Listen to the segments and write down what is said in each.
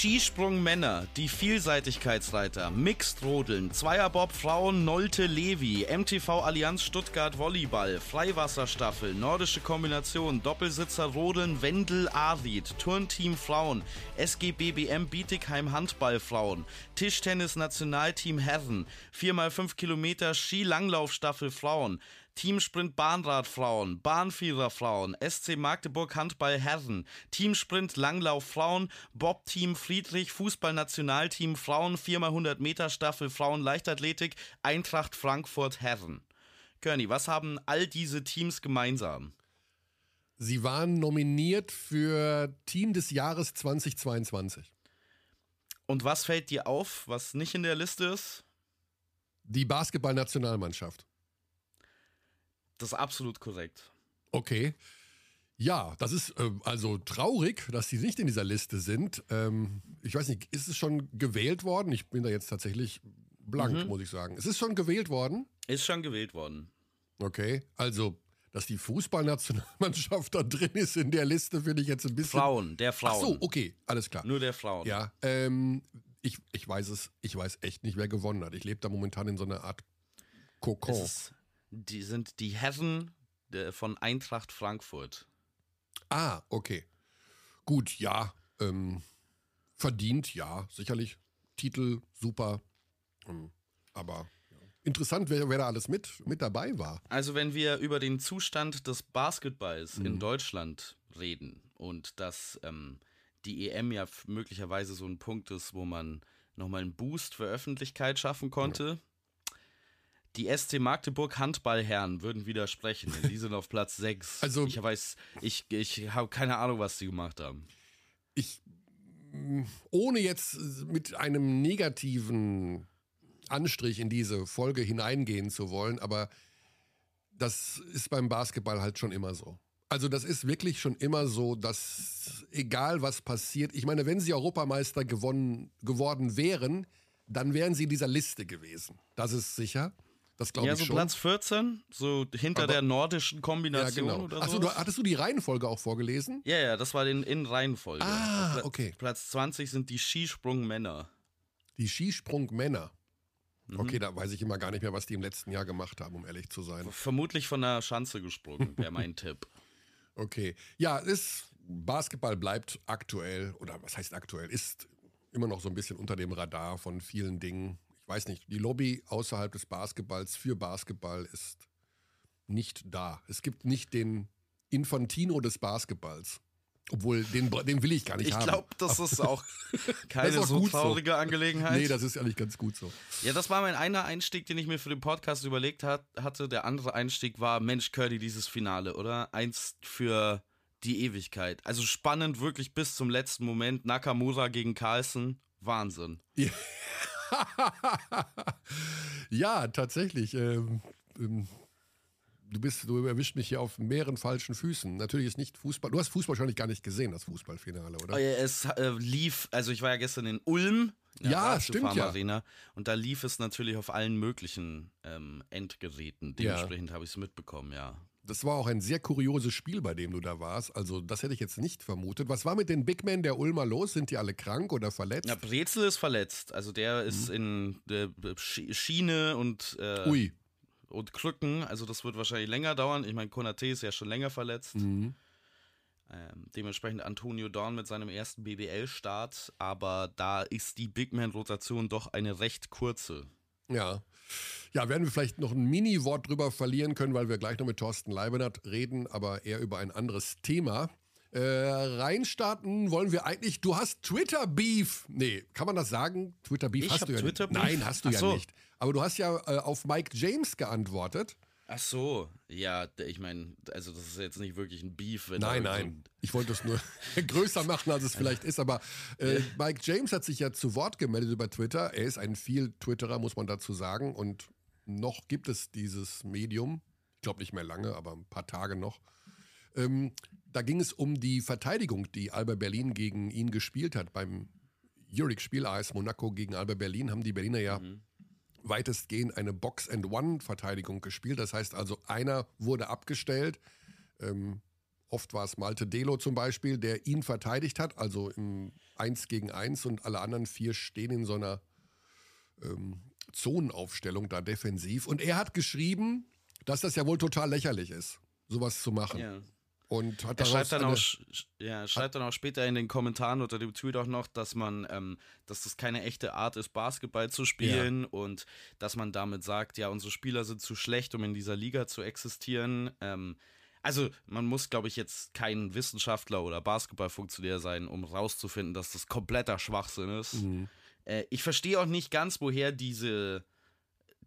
Skisprung Männer, die Vielseitigkeitsreiter, Mixed Rodeln, Zweierbob Frauen Nolte Levi, MTV Allianz Stuttgart Volleyball, Freiwasserstaffel, Nordische Kombination, Doppelsitzer Rodeln Wendel Arid, Turnteam Frauen, SGBBM Bietigheim Handball Frauen, Tischtennis Nationalteam Herren, 4x5 Kilometer Skilanglaufstaffel Frauen, Teamsprint Bahnrad Frauen, Bahnvierer Frauen, SC Magdeburg Handball Herren, Teamsprint Langlauf Frauen, Bob-Team Friedrich, Fußballnationalteam Frauen, 4x100 Meter Staffel Frauen Leichtathletik, Eintracht Frankfurt Herren. Körny, was haben all diese Teams gemeinsam? Sie waren nominiert für Team des Jahres 2022. Und was fällt dir auf, was nicht in der Liste ist? Die Basketballnationalmannschaft. Das ist absolut korrekt. Okay. Ja, das ist äh, also traurig, dass die nicht in dieser Liste sind. Ähm, ich weiß nicht, ist es schon gewählt worden? Ich bin da jetzt tatsächlich blank, mhm. muss ich sagen. Es ist schon gewählt worden? Ist schon gewählt worden. Okay, also, dass die Fußballnationalmannschaft da drin ist in der Liste, finde ich jetzt ein bisschen. Frauen, der Frauen. Ach so, okay, alles klar. Nur der Frauen. Ja, ähm, ich, ich weiß es, ich weiß echt nicht, wer gewonnen hat. Ich lebe da momentan in so einer Art Kokon. Es ist die sind die Herren von Eintracht Frankfurt. Ah, okay. Gut, ja. Ähm, verdient, ja, sicherlich. Titel, super. Ähm, aber interessant, wer, wer, da alles mit, mit dabei war. Also, wenn wir über den Zustand des Basketballs mhm. in Deutschland reden und dass ähm, die EM ja möglicherweise so ein Punkt ist, wo man nochmal einen Boost für Öffentlichkeit schaffen konnte. Die SC Magdeburg Handballherren würden widersprechen. Die sind auf Platz 6. Also, ich weiß, ich, ich habe keine Ahnung, was sie gemacht haben. Ich, ohne jetzt mit einem negativen Anstrich in diese Folge hineingehen zu wollen, aber das ist beim Basketball halt schon immer so. Also das ist wirklich schon immer so, dass egal was passiert, ich meine, wenn sie Europameister gewonnen, geworden wären, dann wären sie in dieser Liste gewesen. Das ist sicher. Das glaube ja, ich so schon. Platz 14, so hinter Aber, der nordischen Kombination ja, genau. oder so. Achso, du, hattest du die Reihenfolge auch vorgelesen? Ja, ja, das war den in Reihenfolge. Ah, okay. Platz 20 sind die Skisprungmänner. Die Skisprungmänner. Mhm. Okay, da weiß ich immer gar nicht mehr, was die im letzten Jahr gemacht haben, um ehrlich zu sein. Vermutlich von der Schanze gesprungen, wäre mein Tipp. Okay. Ja, ist, Basketball bleibt aktuell, oder was heißt aktuell, ist immer noch so ein bisschen unter dem Radar von vielen Dingen weiß nicht, die Lobby außerhalb des Basketballs für Basketball ist nicht da. Es gibt nicht den Infantino des Basketballs. Obwohl, den, den will ich gar nicht ich haben. Ich glaube, das ist auch keine ist auch so traurige so. Angelegenheit. Nee, das ist eigentlich ganz gut so. Ja, das war mein einer Einstieg, den ich mir für den Podcast überlegt hat, hatte. Der andere Einstieg war, Mensch, Curdy, dieses Finale, oder? Eins für die Ewigkeit. Also spannend wirklich bis zum letzten Moment. Nakamura gegen Carlsen. Wahnsinn. Ja. ja, tatsächlich. Ähm, ähm, du bist, du erwischt mich hier auf mehreren falschen Füßen. Natürlich ist nicht Fußball. Du hast Fußball wahrscheinlich gar nicht gesehen, das Fußballfinale, oder? Es äh, lief, also ich war ja gestern in Ulm. In ja, stimmt ja. Arena, und da lief es natürlich auf allen möglichen ähm, Endgeräten. Dementsprechend ja. habe ich es mitbekommen, ja. Das war auch ein sehr kurioses Spiel, bei dem du da warst. Also, das hätte ich jetzt nicht vermutet. Was war mit den Big Men der Ulmer los? Sind die alle krank oder verletzt? Ja, Brezel ist verletzt. Also, der ist mhm. in der Schiene und, äh, Ui. und Krücken. Also, das wird wahrscheinlich länger dauern. Ich meine, Konate ist ja schon länger verletzt. Mhm. Ähm, dementsprechend Antonio Dorn mit seinem ersten BBL-Start. Aber da ist die Big Man-Rotation doch eine recht kurze. Ja. Ja, werden wir vielleicht noch ein Mini-Wort drüber verlieren können, weil wir gleich noch mit Thorsten Leibenert reden, aber eher über ein anderes Thema. Äh, reinstarten wollen wir eigentlich. Du hast Twitter-Beef. Nee, kann man das sagen? Twitter-Beef hast du ja Twitter nicht. Nein, hast du Ach ja so. nicht. Aber du hast ja äh, auf Mike James geantwortet. Ach so, ja, ich meine, also das ist jetzt nicht wirklich ein Beef. nein, nein, so ich wollte es nur größer machen, als es vielleicht ist, aber äh, Mike James hat sich ja zu Wort gemeldet über Twitter. Er ist ein viel Twitterer, muss man dazu sagen, und noch gibt es dieses Medium. Ich glaube nicht mehr lange, aber ein paar Tage noch. Ähm, da ging es um die Verteidigung, die Alba Berlin gegen ihn gespielt hat. Beim Jurik-Spiel AS Monaco gegen Alba Berlin haben die Berliner ja mhm weitestgehend eine Box-and-One-Verteidigung gespielt. Das heißt also, einer wurde abgestellt ähm, Oft war es Malte Delo zum Beispiel, der ihn verteidigt hat, also im 1 gegen 1 und alle anderen vier stehen in so einer ähm, Zonenaufstellung da defensiv. Und er hat geschrieben, dass das ja wohl total lächerlich ist, sowas zu machen. Ja. Und hat er schreibt dann, auch, ja, schreibt dann auch später in den Kommentaren unter dem Tweet auch noch, dass man, ähm, dass das keine echte Art ist, Basketball zu spielen ja. und dass man damit sagt, ja, unsere Spieler sind zu schlecht, um in dieser Liga zu existieren. Ähm, also man muss, glaube ich, jetzt kein Wissenschaftler oder Basketballfunktionär sein, um rauszufinden, dass das kompletter Schwachsinn ist. Mhm. Äh, ich verstehe auch nicht ganz, woher diese,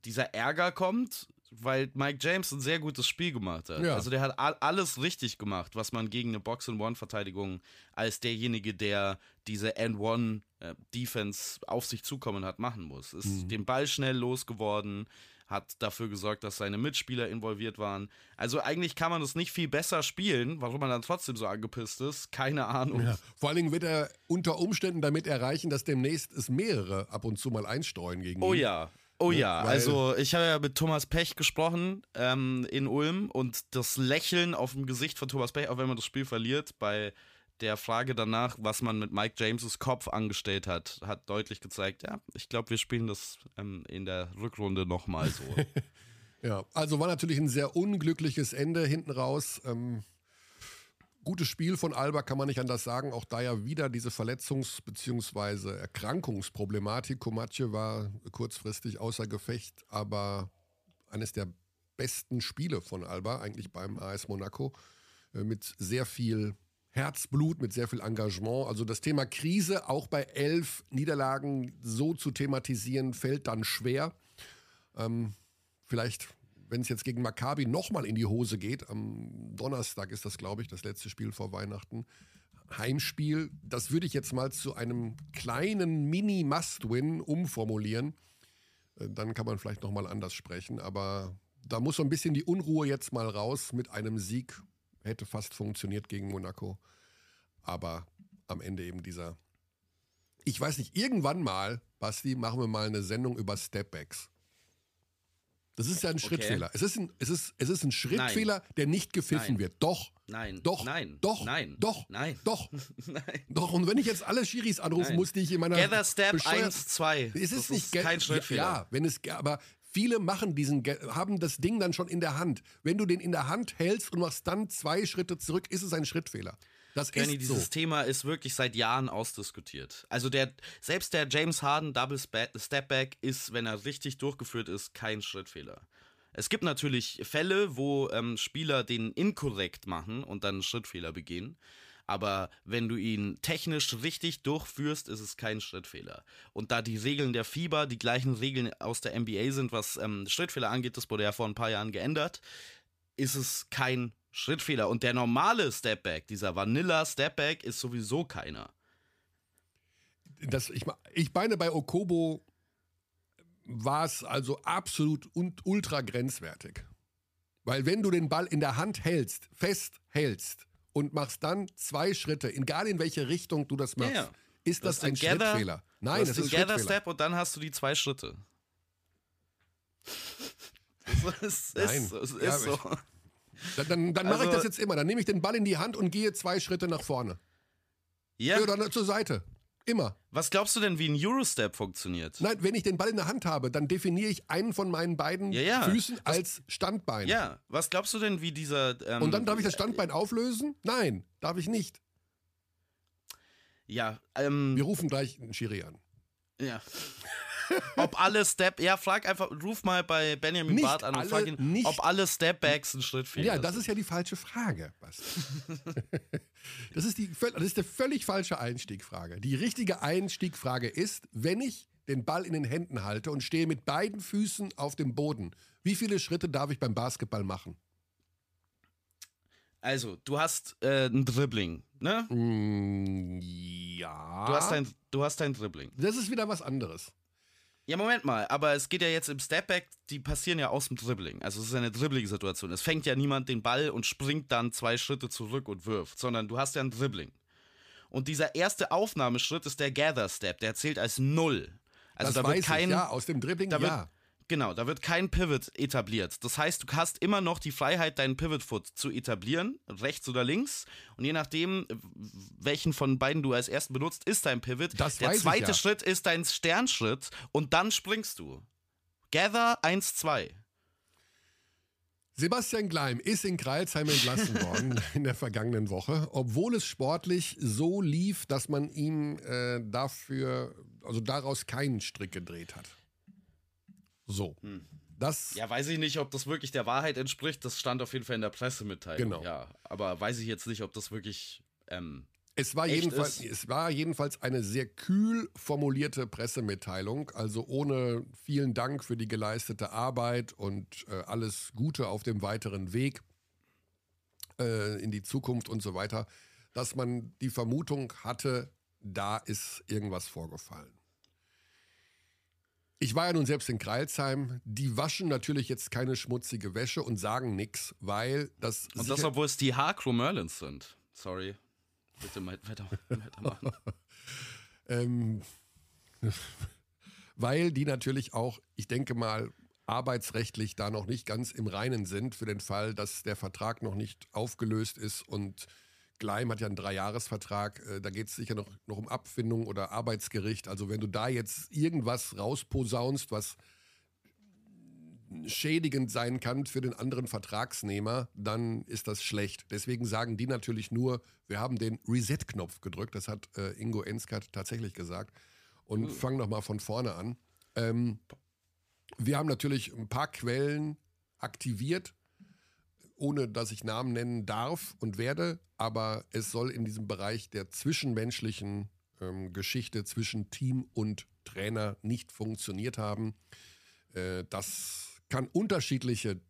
dieser Ärger kommt weil Mike James ein sehr gutes Spiel gemacht hat. Ja. Also der hat alles richtig gemacht, was man gegen eine Box-and-One-Verteidigung als derjenige, der diese N1-Defense äh, auf sich zukommen hat, machen muss. Ist mhm. den Ball schnell losgeworden, hat dafür gesorgt, dass seine Mitspieler involviert waren. Also eigentlich kann man das nicht viel besser spielen, warum man dann trotzdem so angepisst ist, keine Ahnung. Ja. Vor allen Dingen wird er unter Umständen damit erreichen, dass demnächst es mehrere ab und zu mal einstreuen gegen oh ihn. Oh ja, Oh ja, Weil also ich habe ja mit Thomas Pech gesprochen ähm, in Ulm und das Lächeln auf dem Gesicht von Thomas Pech, auch wenn man das Spiel verliert, bei der Frage danach, was man mit Mike James' Kopf angestellt hat, hat deutlich gezeigt, ja, ich glaube, wir spielen das ähm, in der Rückrunde nochmal so. ja, also war natürlich ein sehr unglückliches Ende hinten raus. Ähm, gutes Spiel von Alba, kann man nicht anders sagen. Auch da ja wieder diese Verletzungs- bzw. Erkrankungsproblematik. Komatje war kurzfristig außer Gefecht, aber eines der besten Spiele von Alba, eigentlich beim AS Monaco, äh, mit sehr viel Herzblut, mit sehr viel Engagement. Also das Thema Krise auch bei elf Niederlagen so zu thematisieren, fällt dann schwer. Ähm, vielleicht wenn es jetzt gegen Maccabi nochmal in die Hose geht, am Donnerstag ist das, glaube ich, das letzte Spiel vor Weihnachten, Heimspiel, das würde ich jetzt mal zu einem kleinen Mini-Must-Win umformulieren. Äh, dann kann man vielleicht nochmal anders sprechen, aber da muss so ein bisschen die Unruhe jetzt mal raus mit einem Sieg. Hätte fast funktioniert gegen Monaco. Aber am Ende eben dieser. Ich weiß nicht, irgendwann mal, Basti, machen wir mal eine Sendung über Stepbacks. Das ist ja ein Schrittfehler. Okay. Es, ist ein, es, ist, es ist ein Schrittfehler, Nein. der nicht gepfiffen Nein. wird. Doch. Nein. Doch. Nein. Doch. Nein. Doch. Nein. Doch. Nein. Doch. Und wenn ich jetzt alle Schiris anrufen muss, die ich in meiner. Gather Step 1, 2. Es ist das nicht ist kein Schrittfehler. Ja, wenn es. Aber viele machen diesen, haben das Ding dann schon in der Hand. Wenn du den in der Hand hältst und machst dann zwei Schritte zurück, ist es ein Schrittfehler. Das Kenny, ist dieses so. Thema ist wirklich seit Jahren ausdiskutiert. Also der, selbst der James Harden Double Stepback ist, wenn er richtig durchgeführt ist, kein Schrittfehler. Es gibt natürlich Fälle, wo ähm, Spieler den inkorrekt machen und dann einen Schrittfehler begehen. Aber wenn du ihn technisch richtig durchführst, ist es kein Schrittfehler. Und da die Regeln der FIBA die gleichen Regeln aus der NBA sind, was ähm, Schrittfehler angeht, das wurde ja vor ein paar Jahren geändert, ist es kein Schrittfehler. Und der normale Stepback, dieser Vanilla Stepback, ist sowieso keiner. Das, ich, ich meine, bei Okobo war es also absolut und ultra grenzwertig. Weil wenn du den Ball in der Hand hältst, fest hältst und machst dann zwei Schritte, egal in welche Richtung du das machst, ja, ja. ist das, das ein Gather, Schrittfehler. Nein, das ist ein Gather Step und dann hast du die zwei Schritte. Es ist, Nein. So, es ist ja, so. Dann, dann, dann mache also, ich das jetzt immer. Dann nehme ich den Ball in die Hand und gehe zwei Schritte nach vorne. Ja. Oder zur Seite. Immer. Was glaubst du denn, wie ein Eurostep funktioniert? Nein, wenn ich den Ball in der Hand habe, dann definiere ich einen von meinen beiden ja, ja. Füßen was, als Standbein. Ja, was glaubst du denn, wie dieser. Ähm, Und dann darf ich das Standbein auflösen? Nein, darf ich nicht. Ja, ähm. Wir rufen gleich einen Schiri an. Ja. Ob alle Step, ja, frag einfach, ruf mal bei Benjamin nicht Barth an und frag ihn, ob alle Stepbacks einen Schritt fehlen. Ja, das ist ja die falsche Frage. das, ist die, das ist der völlig falsche Einstiegfrage. Die richtige Einstiegfrage ist, wenn ich den Ball in den Händen halte und stehe mit beiden Füßen auf dem Boden, wie viele Schritte darf ich beim Basketball machen? Also, du hast äh, ein Dribbling, ne? Mm, ja. Du hast, ein, du hast ein Dribbling. Das ist wieder was anderes. Ja, Moment mal, aber es geht ja jetzt im Stepback, die passieren ja aus dem Dribbling. Also es ist eine Dribbling-Situation. Es fängt ja niemand den Ball und springt dann zwei Schritte zurück und wirft, sondern du hast ja ein Dribbling. Und dieser erste Aufnahmeschritt ist der Gather Step, der zählt als Null. Also das da wird kein, ich, ja, aus dem Dribbling, da wird, ja. Genau, da wird kein Pivot etabliert. Das heißt, du hast immer noch die Freiheit, deinen Pivot-Foot zu etablieren, rechts oder links. Und je nachdem, welchen von beiden du als ersten benutzt, ist dein Pivot. Das Der zweite ja. Schritt ist dein Sternschritt und dann springst du. Gather 1, 2. Sebastian Gleim ist in Kreilsheim entlassen worden in der vergangenen Woche, obwohl es sportlich so lief, dass man ihm äh, dafür, also daraus keinen Strick gedreht hat. So. Das Ja, weiß ich nicht, ob das wirklich der Wahrheit entspricht. Das stand auf jeden Fall in der Pressemitteilung. Genau. Ja, aber weiß ich jetzt nicht, ob das wirklich. Ähm, Es war, jedenfalls, ist. es war jedenfalls eine sehr kühl formulierte Pressemitteilung, also ohne vielen Dank für die geleistete Arbeit und äh, alles Gute auf dem weiteren Weg äh, in die Zukunft und so weiter, dass man die Vermutung hatte, da ist irgendwas vorgefallen. Ich war ja nun selbst in Kreilsheim. Die waschen natürlich jetzt keine schmutzige Wäsche und sagen nichts, weil das. und das, obwohl es die Hakro Merlins sind. Sorry. Bitte weiter, weitermachen. Ähm, weil die natürlich auch, ich denke mal, arbeitsrechtlich da noch nicht ganz im Reinen sind für den Fall, dass der Vertrag noch nicht aufgelöst ist und Gleim hat ja einen Dreijahresvertrag, äh, da geht es sicher noch, noch um Abfindung oder Arbeitsgericht. Also wenn du da jetzt irgendwas rausposaunst, was schädigend sein kann für den anderen Vertragsnehmer, dann ist das schlecht. Deswegen sagen die natürlich nur, wir haben den Reset-Knopf gedrückt, das hat äh, Ingo Enskat tatsächlich gesagt. Und fangen nochmal von vorne an. Ähm, wir haben natürlich ein paar Quellen aktiviert, ohne dass ich Namen nennen darf und werde, aber es soll in diesem Bereich der zwischenmenschlichen ähm, Geschichte zwischen Team und Trainer nicht funktioniert haben. Äh, das kann unterschiedliche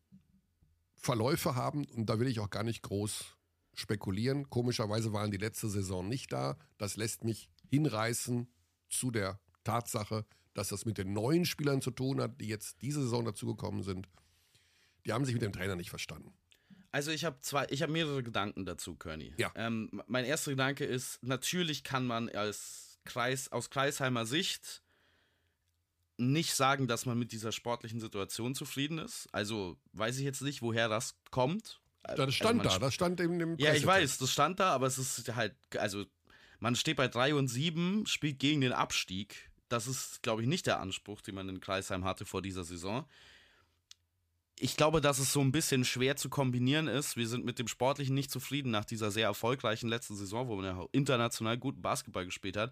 Verläufe haben und da will ich auch gar nicht groß spekulieren. Komischerweise waren die letzte Saison nicht da. Das lässt mich hinreißen zu der Tatsache, dass das mit den neuen Spielern zu tun hat, die jetzt diese Saison dazugekommen sind. Die haben sich mit dem Trainer nicht verstanden. Also ich habe zwei, ich habe mehrere Gedanken dazu, Körny. Ja. Ähm, mein erster Gedanke ist, natürlich kann man als Kreis, aus Kreisheimer Sicht nicht sagen, dass man mit dieser sportlichen Situation zufrieden ist. Also weiß ich jetzt nicht, woher das kommt. Das stand also da, das stand in dem Ja, ich weiß, das stand da, aber es ist halt, also man steht bei 3 und 7, spielt gegen den Abstieg. Das ist, glaube ich, nicht der Anspruch, den man in Kreisheim hatte vor dieser Saison. Ich glaube, dass es so ein bisschen schwer zu kombinieren ist. Wir sind mit dem Sportlichen nicht zufrieden nach dieser sehr erfolgreichen letzten Saison, wo man ja international guten Basketball gespielt hat.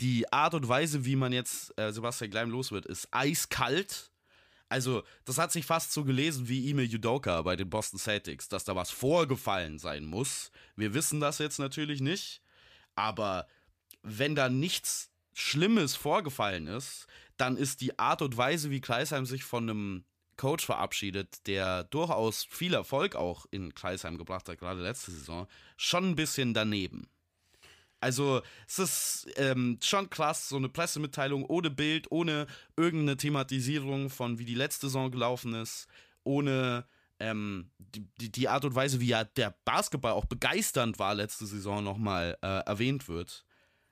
Die Art und Weise, wie man jetzt äh, Sebastian Gleim los wird, ist eiskalt. Also, das hat sich fast so gelesen wie Emil Judoka bei den Boston Celtics, dass da was vorgefallen sein muss. Wir wissen das jetzt natürlich nicht, aber wenn da nichts Schlimmes vorgefallen ist, dann ist die Art und Weise, wie Kreisheim sich von einem Coach verabschiedet, der durchaus viel Erfolg auch in Kreisheim gebracht hat, gerade letzte Saison, schon ein bisschen daneben. Also es ist ähm, schon krass, so eine Pressemitteilung ohne Bild, ohne irgendeine Thematisierung von wie die letzte Saison gelaufen ist, ohne ähm, die, die, Art und Weise, wie ja der Basketball auch begeisternd war letzte Saison nochmal äh, erwähnt wird.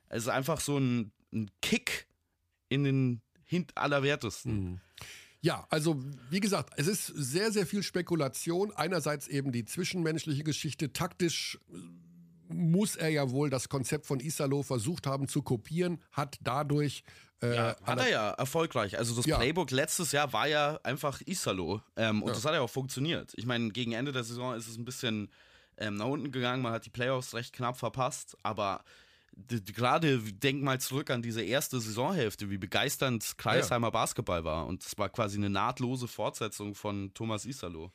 Es ist einfach so ein, ein Kick in den Hint allerwertesten. Ja, also wie gesagt, es ist sehr, sehr viel Spekulation. Einerseits eben die zwischenmenschliche Geschichte. Taktisch äh, muss er ja wohl das Konzept von Isalo versucht haben zu kopieren, hat dadurch äh, Ja, hat er ja erfolgreich. Also das Ja. Playbook letztes Jahr war ja einfach Isalo. Ähm, und das hat ja auch funktioniert. Ich meine, gegen Ende der Saison ist es ein bisschen ähm, nach unten gegangen. Man hat die Playoffs recht knapp verpasst. Aber gerade denk mal zurück an diese erste Saisonhälfte, wie begeisternd Kreisheimer Basketball war. Und das war quasi eine nahtlose Fortsetzung von Thomas Isalo.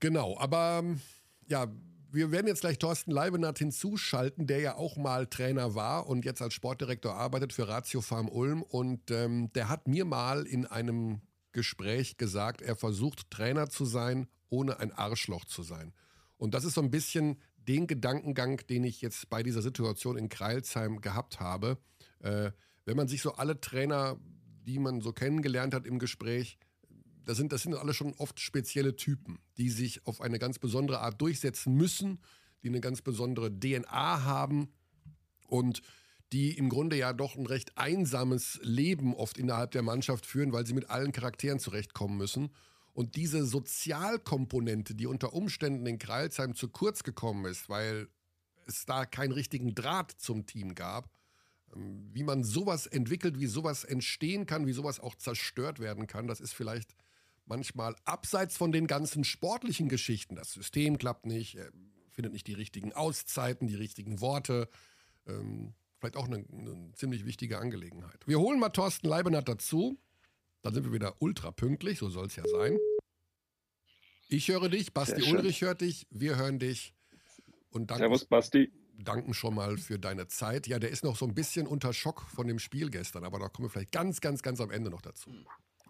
Genau, aber ähm, ja, wir werden jetzt gleich Thorsten Leibenhardt hinzuschalten, der ja auch mal Trainer war und jetzt als Sportdirektor arbeitet für Ratio Farm Ulm. Und ähm, der hat mir mal in einem Gespräch gesagt, er versucht Trainer zu sein, ohne ein Arschloch zu sein. Und das ist so ein bisschen den Gedankengang, den ich jetzt bei dieser Situation in Kreilsheim gehabt habe. Äh, wenn man sich so alle Trainer, die man so kennengelernt hat im Gespräch, das sind, das sind alle schon oft spezielle Typen, die sich auf eine ganz besondere Art durchsetzen müssen, die eine ganz besondere DNA haben und die im Grunde ja doch ein recht einsames Leben oft innerhalb der Mannschaft führen, weil sie mit allen Charakteren zurechtkommen müssen. Und diese Sozialkomponente, die unter Umständen in Kreilsheim zu kurz gekommen ist, weil es da keinen richtigen Draht zum Team gab, ähm, wie man sowas entwickelt, wie sowas entstehen kann, wie sowas auch zerstört werden kann, das ist vielleicht manchmal abseits von den ganzen sportlichen Geschichten. Das System klappt nicht, findet nicht die richtigen Auszeiten, die richtigen Worte. Ähm, vielleicht auch eine, eine, ziemlich wichtige Angelegenheit. Wir holen mal Thorsten Leibenhardt dazu. Dann sind wir wieder ultra pünktlich, so soll es ja sein. Ich höre dich, Basti Ulrich hört dich, wir hören dich. Und danken, Servus, Basti. Danken schon mal für deine Zeit. Ja, der ist noch so ein bisschen unter Schock von dem Spiel gestern, aber da kommen wir vielleicht ganz, ganz, ganz am Ende noch dazu.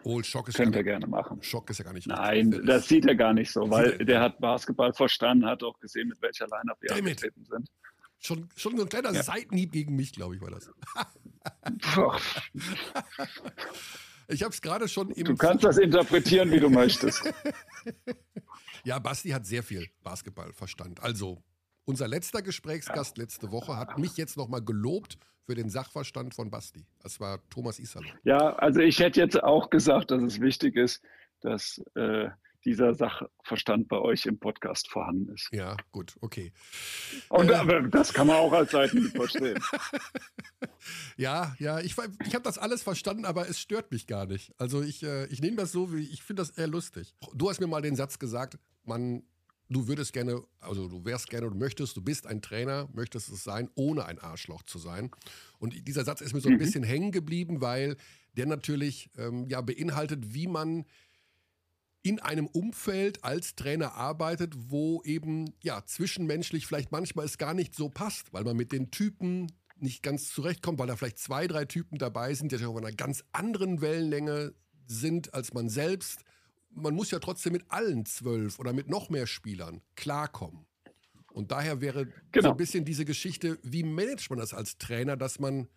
Oh, Schock ist Könnt ja, ihr gerne machen. Schock ist ja gar nicht Nein, das, das sieht er gar nicht so, weil der hat Basketball verstanden, hat auch gesehen, mit welcher Line-Up wir angetreten sind. Schon, schon so ein kleiner ja. Seitenhieb gegen mich, glaube ich, war das. ich habe es gerade schon im. Du kannst das interpretieren, wie du möchtest. ja, Basti hat sehr viel Basketball verstanden. Also, unser letzter Gesprächsgast letzte Woche hat mich jetzt nochmal gelobt für den Sachverstand von Basti. Das war Thomas Isalo. Ja, also ich hätte jetzt auch gesagt, dass es wichtig ist, dass äh, dieser Sachverstand bei euch im Podcast vorhanden ist. Ja, gut, okay. Und äh, das kann man auch als Seiten verstehen. ja, ja, ich, ich habe das alles verstanden, aber es stört mich gar nicht. Also ich, äh, ich nehme das so, wie ich finde das eher lustig. Du hast mir mal den Satz gesagt, man du würdest gerne, also du wärst gerne, du möchtest, du bist ein Trainer, möchtest es sein, ohne ein Arschloch zu sein. Und dieser Satz ist mir so ein mhm. bisschen hängen geblieben, weil der natürlich ähm, ja beinhaltet, wie man in einem Umfeld als Trainer arbeitet, wo eben ja zwischenmenschlich vielleicht manchmal es gar nicht so passt, weil man mit den Typen nicht ganz zurechtkommt, weil da vielleicht zwei, drei Typen dabei sind, die auf einer ganz anderen Wellenlänge sind als man selbst man muss ja trotzdem mit allen zwölf oder mit noch mehr Spielern klarkommen. Und daher wäre genau. so ein bisschen diese Geschichte, wie managt man das als Trainer, dass man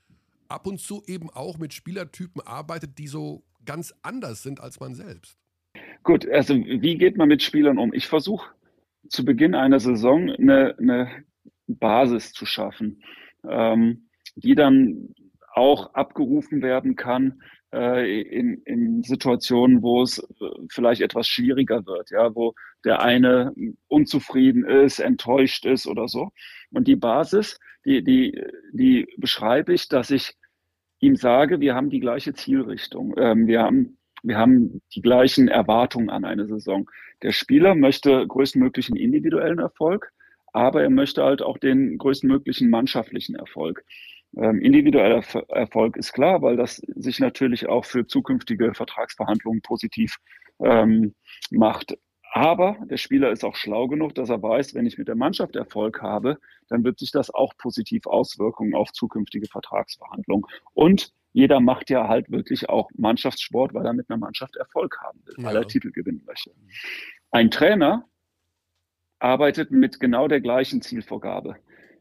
ab und zu eben auch mit Spielertypen arbeitet, die so ganz anders sind als man selbst. Gut, also wie geht man mit Spielern um? Ich versuche zu Beginn einer Saison eine, eine Basis zu schaffen, ähm, die dann auch abgerufen werden kann äh, in, in Situationen, wo es äh, vielleicht etwas schwieriger wird, ja, wo der eine unzufrieden ist, enttäuscht ist oder so. Und die Basis, die, die, die beschreibe ich, dass ich ihm sage, wir haben die gleiche Zielrichtung. Ähm, wir haben wir haben die gleichen Erwartungen an eine Saison. Der Spieler möchte größtmöglichen individuellen Erfolg, aber er möchte halt auch den größtmöglichen mannschaftlichen Erfolg. Ähm, individueller Erfolg ist klar, weil das sich natürlich auch für zukünftige Vertragsverhandlungen positiv ähm, macht. Aber der Spieler ist auch schlau genug, dass er weiß, wenn ich mit der Mannschaft Erfolg habe, dann wird sich das auch positiv auswirken auf zukünftige Vertragsverhandlungen. Und jeder macht ja halt wirklich auch Mannschaftssport, weil er mit einer Mannschaft Erfolg haben will, ja. weil er Titel gewinnen möchte. Ein Trainer arbeitet mit genau der gleichen Zielvorgabe.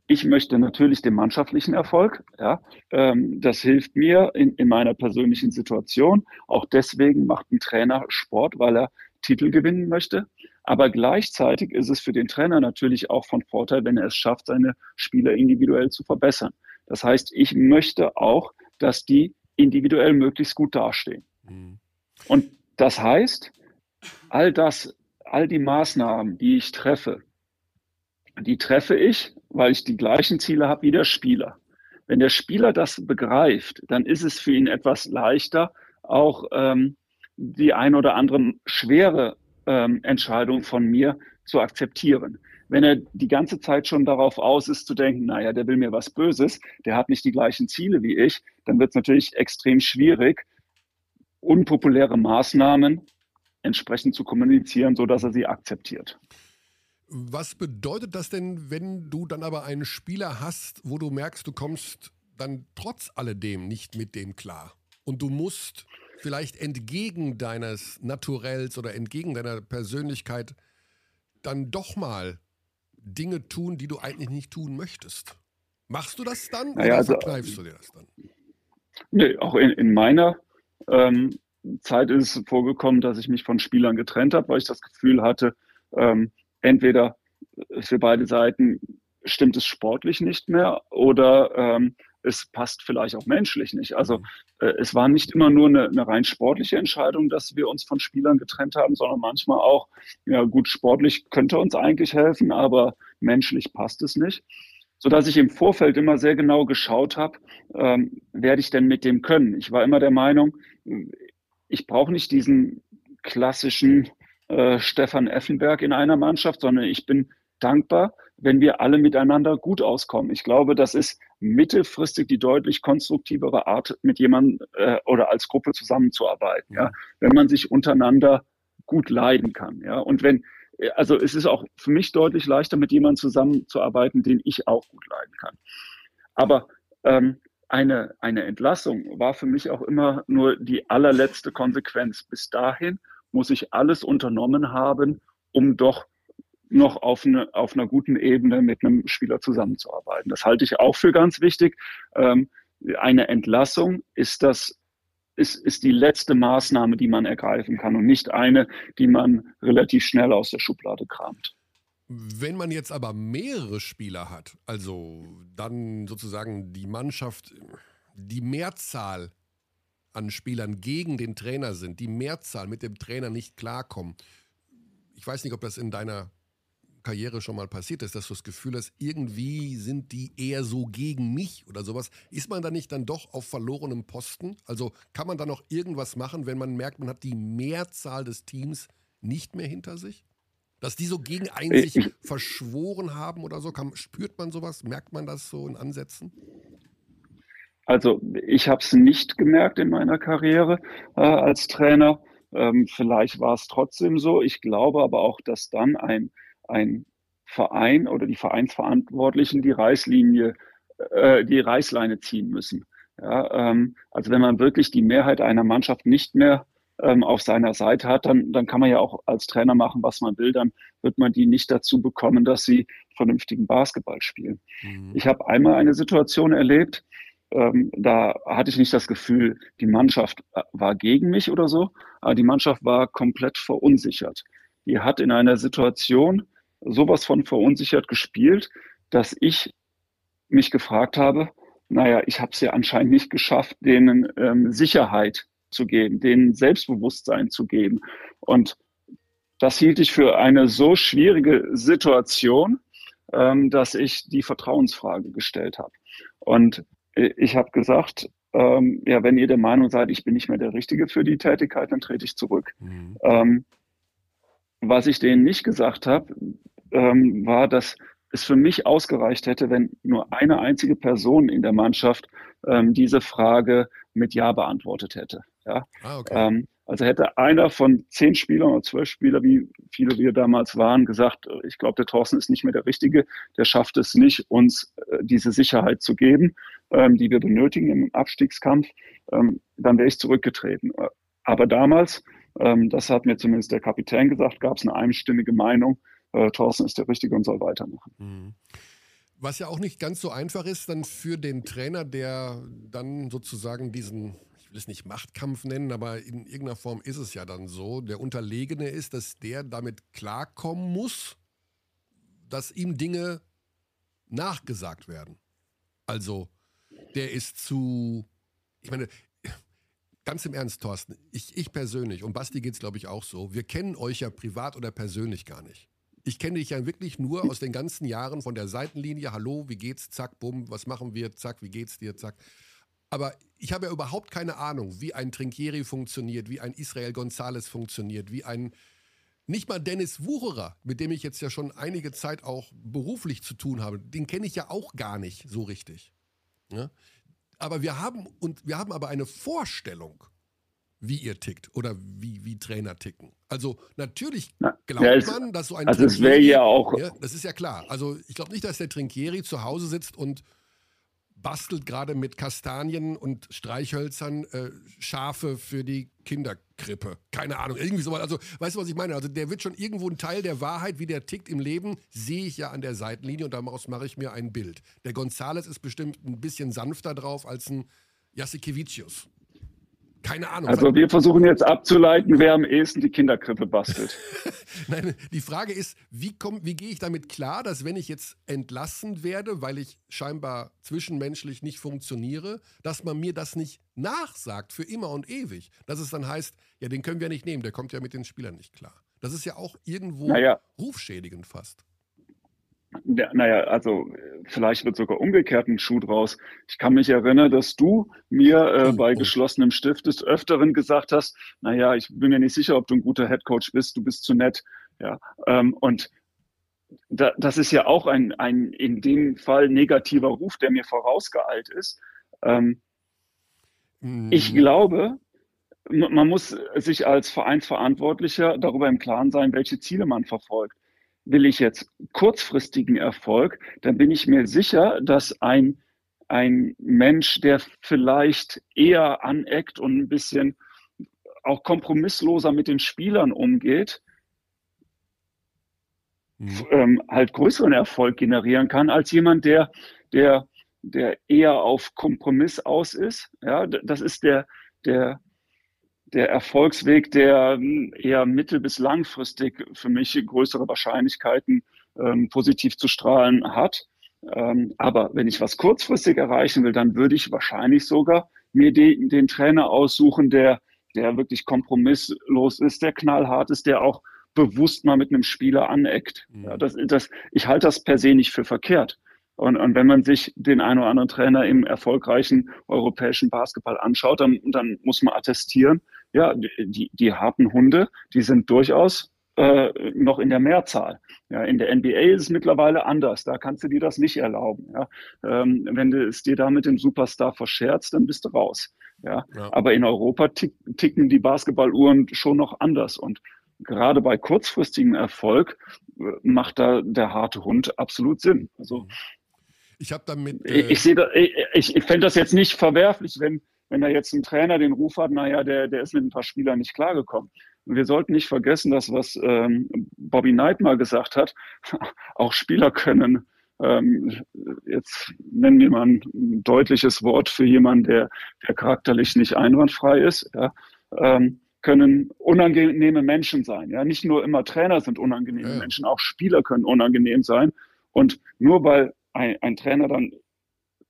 Ich möchte natürlich den mannschaftlichen Erfolg. Ja, ähm, das hilft mir in, in meiner persönlichen Situation. Auch deswegen macht ein Trainer Sport, weil er Titel gewinnen möchte. Aber gleichzeitig ist es für den Trainer natürlich auch von Vorteil, wenn er es schafft, seine Spieler individuell zu verbessern. Das heißt, ich möchte auch, dass die individuell möglichst gut dastehen. Mhm. Und das heißt, all das, all die Maßnahmen, die ich treffe, die treffe ich, weil ich die gleichen Ziele habe wie der Spieler. Wenn der Spieler das begreift, dann ist es für ihn etwas leichter, auch ähm, die ein oder andere schwere ähm, Entscheidung von mir zu akzeptieren. Wenn er die ganze Zeit schon darauf aus ist zu denken, naja, der will mir was Böses, der hat nicht die gleichen Ziele wie ich, dann wird es natürlich extrem schwierig, unpopuläre Maßnahmen entsprechend zu kommunizieren, so dass er sie akzeptiert. Was bedeutet das denn, wenn du dann aber einen Spieler hast, wo du merkst, du kommst dann trotz alledem nicht mit dem klar? Und du musst vielleicht entgegen deines Naturells oder entgegen deiner Persönlichkeit dann doch mal Dinge tun, die du eigentlich nicht tun möchtest. Machst du das dann naja, oder also, verkneifst du dir das dann? Nee, auch in, in meiner ähm, Zeit ist es vorgekommen, dass ich mich von Spielern getrennt habe, weil ich das Gefühl hatte, ähm, entweder für beide Seiten stimmt es sportlich nicht mehr oder ähm, es passt vielleicht auch menschlich nicht. Also mhm. äh, es war nicht immer nur eine, eine, rein sportliche Entscheidung, dass wir uns von Spielern getrennt haben, sondern manchmal auch, ja gut, sportlich könnte uns eigentlich helfen, aber menschlich passt es nicht. Sodass ich im Vorfeld immer sehr genau geschaut habe, ähm, werde ich denn mit dem können. Ich war immer der Meinung, ich brauche nicht diesen klassischen äh, Stefan Effenberg in einer Mannschaft, sondern ich bin dankbar, wenn wir alle miteinander gut auskommen. Ich glaube, das ist mittelfristig die deutlich konstruktivere Art, mit jemandem äh, oder als Gruppe zusammenzuarbeiten. Ja, wenn man sich untereinander gut leiden kann. Ja, und wenn also es ist auch für mich deutlich leichter, mit jemandem zusammenzuarbeiten, den ich auch gut leiden kann. Aber ähm, eine, eine Entlassung war für mich auch immer nur die allerletzte Konsequenz. Bis dahin muss ich alles unternommen haben, um doch noch auf, eine, auf einer guten Ebene mit einem Spieler zusammenzuarbeiten. Das halte ich auch für ganz wichtig. Ähm, eine Entlassung ist das ist, ist die letzte Maßnahme, die man ergreifen kann und nicht eine, die man relativ schnell aus der Schublade kramt. Wenn man jetzt aber mehrere Spieler hat, also dann sozusagen die Mannschaft, die Mehrzahl an Spielern gegen den Trainer sind, die Mehrzahl mit dem Trainer nicht klarkommen. Ich weiß nicht, ob das in deiner Karriere schon mal passiert ist, dass du das Gefühl hast, irgendwie sind die eher so gegen mich oder sowas. Ist man da nicht dann doch auf verlorenem Posten? Also kann man da noch irgendwas machen, wenn man merkt, man hat die Mehrzahl des Teams nicht mehr hinter sich? Dass die so gegen einen sich verschworen haben oder so, kann, spürt man sowas? Merkt man das so in Ansätzen? Also ich habe es nicht gemerkt in meiner Karriere äh, als Trainer. Ähm, vielleicht war es trotzdem so. Ich glaube aber auch, dass dann ein ein Verein oder die Vereinsverantwortlichen die Reißlinie, äh, die Reißleine ziehen müssen. Ja, ähm, also wenn man wirklich die Mehrheit einer Mannschaft nicht mehr ähm, auf seiner Seite hat, dann, dann kann man ja auch als Trainer machen, was man will. Dann wird man die nicht dazu bekommen, dass sie vernünftigen Basketball spielen. Mhm. Ich habe einmal eine Situation erlebt, ähm, da hatte ich nicht das Gefühl, die Mannschaft äh, war gegen mich oder so, aber die Mannschaft war komplett verunsichert. Die hat in einer Situation, sowas von verunsichert gespielt, dass ich mich gefragt habe, naja, ich habe es ja anscheinend nicht geschafft, denen ähm, Sicherheit zu geben, denen Selbstbewusstsein zu geben. Und das hielt ich für eine so schwierige Situation, ähm, dass ich die Vertrauensfrage gestellt habe. Und äh, ich habe gesagt, ähm, ja, wenn ihr der Meinung seid, ich bin nicht mehr der Richtige für die Tätigkeit, dann trete ich zurück. Mhm. Ähm, was ich denen nicht gesagt habe, ähm, war, dass es für mich ausgereicht hätte, wenn nur eine einzige Person in der Mannschaft ähm, diese Frage mit Ja beantwortet hätte. Ja? Ah, okay. ähm, also hätte einer von zehn Spielern oder zwölf Spielern, wie viele wir damals waren, gesagt, äh, ich glaube, der Thorsten ist nicht mehr der Richtige, der schafft es nicht, uns äh, diese Sicherheit zu geben, ähm, die wir benötigen im Abstiegskampf, ähm, dann wäre ich zurückgetreten. Aber damals, ähm, das hat mir zumindest der Kapitän gesagt, gab es eine einstimmige Meinung, äh, Thorsten ist der Richtige und soll weitermachen. Mhm. Was ja auch nicht ganz so einfach ist, dann für den Trainer, der dann sozusagen diesen, ich will es nicht Machtkampf nennen, aber in irgendeiner Form ist es ja dann so, der Unterlegene ist, dass der damit klarkommen muss, dass ihm Dinge nachgesagt werden. Also, der ist zu, ich meine, ganz im Ernst, Thorsten, ich, ich persönlich, und Basti geht es glaube ich auch so, wir kennen euch ja privat oder persönlich gar nicht ich kenne dich ja wirklich nur aus den ganzen Jahren von der Seitenlinie. Hallo, wie geht's? Zack, bumm, was machen wir? Zack, wie geht's dir? Zack. Aber ich habe ja überhaupt keine Ahnung, wie ein Trinkieri funktioniert, wie ein Israel González funktioniert, wie ein nicht mal Dennis Wucherer, mit dem ich jetzt ja schon einige Zeit auch beruflich zu tun habe, den kenne ich ja auch gar nicht so richtig. Ja? Aber wir haben und wir haben aber eine Vorstellung wie ihr tickt oder wie, wie Trainer ticken. Also natürlich glaubt ja, es, man, dass so ein Also es wäre ja auch. Ja, das ist ja klar. Also ich glaube nicht, dass der Trinkieri zu Hause sitzt und bastelt gerade mit Kastanien und Streichhölzern äh, Schafe für die Kinderkrippe. Keine Ahnung, irgendwie sowas. Also, weißt du, was ich meine? Also, der wird schon irgendwo ein Teil der Wahrheit, wie der tickt im Leben, sehe ich ja an der Seitenlinie und daraus mache ich mir ein Bild. Der Gonzales ist bestimmt ein bisschen sanfter drauf als ein Jasikevicius. Keine Ahnung. Also wir versuchen jetzt abzuleiten, wer am ehesten die Kinderkrippe bastelt. Nein, die Frage ist, wie, komm, wie gehe ich damit klar, dass wenn ich jetzt entlassen werde, weil ich scheinbar zwischenmenschlich nicht funktioniere, dass man mir das nicht nachsagt für immer und ewig. Dass es dann heißt, ja, den können wir nicht nehmen, der kommt ja mit den Spielern nicht klar. Das ist ja auch irgendwo naja. rufschädigend fast. Ja, naja, also vielleicht wird sogar umgekehrt ein Schuh draus. Ich kann mich erinnern, dass du mir äh, bei geschlossenem Stift des Öfteren gesagt hast, naja, ich bin mir nicht sicher, ob du ein guter Headcoach bist, du bist zu nett. Ja, ähm, und da, das ist ja auch ein, ein in dem Fall negativer Ruf, der mir vorausgeeilt ist. Ähm, mm. Ich glaube, man muss sich als Vereinsverantwortlicher darüber im Klaren sein, welche Ziele man verfolgt will ich jetzt kurzfristigen Erfolg, dann bin ich mir sicher, dass ein, ein Mensch, der vielleicht eher aneckt und ein bisschen auch kompromissloser mit den Spielern umgeht, mhm. ähm, halt größeren Erfolg generieren kann als jemand, der, der, der eher auf Kompromiss aus ist. Ja, das ist der, der, der Erfolgsweg, der hm, eher mittel- bis langfristig für mich größere Wahrscheinlichkeiten ähm, positiv zu strahlen hat. Ähm, aber wenn ich was kurzfristig erreichen will, dann würde ich wahrscheinlich sogar mir die, den Trainer aussuchen, der, der wirklich kompromisslos ist, der knallhart ist, der auch bewusst mal mit einem Spieler aneckt. Mhm. Ja, das, das, ich halte das per se nicht für verkehrt. Und, und wenn man sich den einen oder anderen Trainer im erfolgreichen europäischen Basketball anschaut, dann, dann muss man attestieren, ja, die, die harten Hunde, die sind durchaus äh, noch in der Mehrzahl. Ja, in der NBA ist es mittlerweile anders. Da kannst du dir das nicht erlauben. Ja. Ähm, wenn du es dir da mit dem Superstar verscherzt, dann bist du raus. Ja. ja. Aber in Europa tick, ticken die Basketballuhren schon noch anders. Und gerade bei kurzfristigem Erfolg äh, macht da der harte Hund absolut Sinn. Also ich habe damit. Äh ich, ich, ich, ich fände das jetzt nicht verwerflich, wenn, wenn da jetzt ein Trainer den Ruf hat, naja, der, der ist mit ein paar Spielern nicht klargekommen. Und wir sollten nicht vergessen, dass was ähm, Bobby Knight mal gesagt hat, auch Spieler können, ähm, jetzt nennen wir mal ein deutliches Wort für jemanden, der, der charakterlich nicht einwandfrei ist, ja, ähm, können unangenehme Menschen sein. Ja, nicht nur immer Trainer sind unangenehme ja. Menschen, auch Spieler können unangenehm sein. Und nur weil ein, ein Trainer dann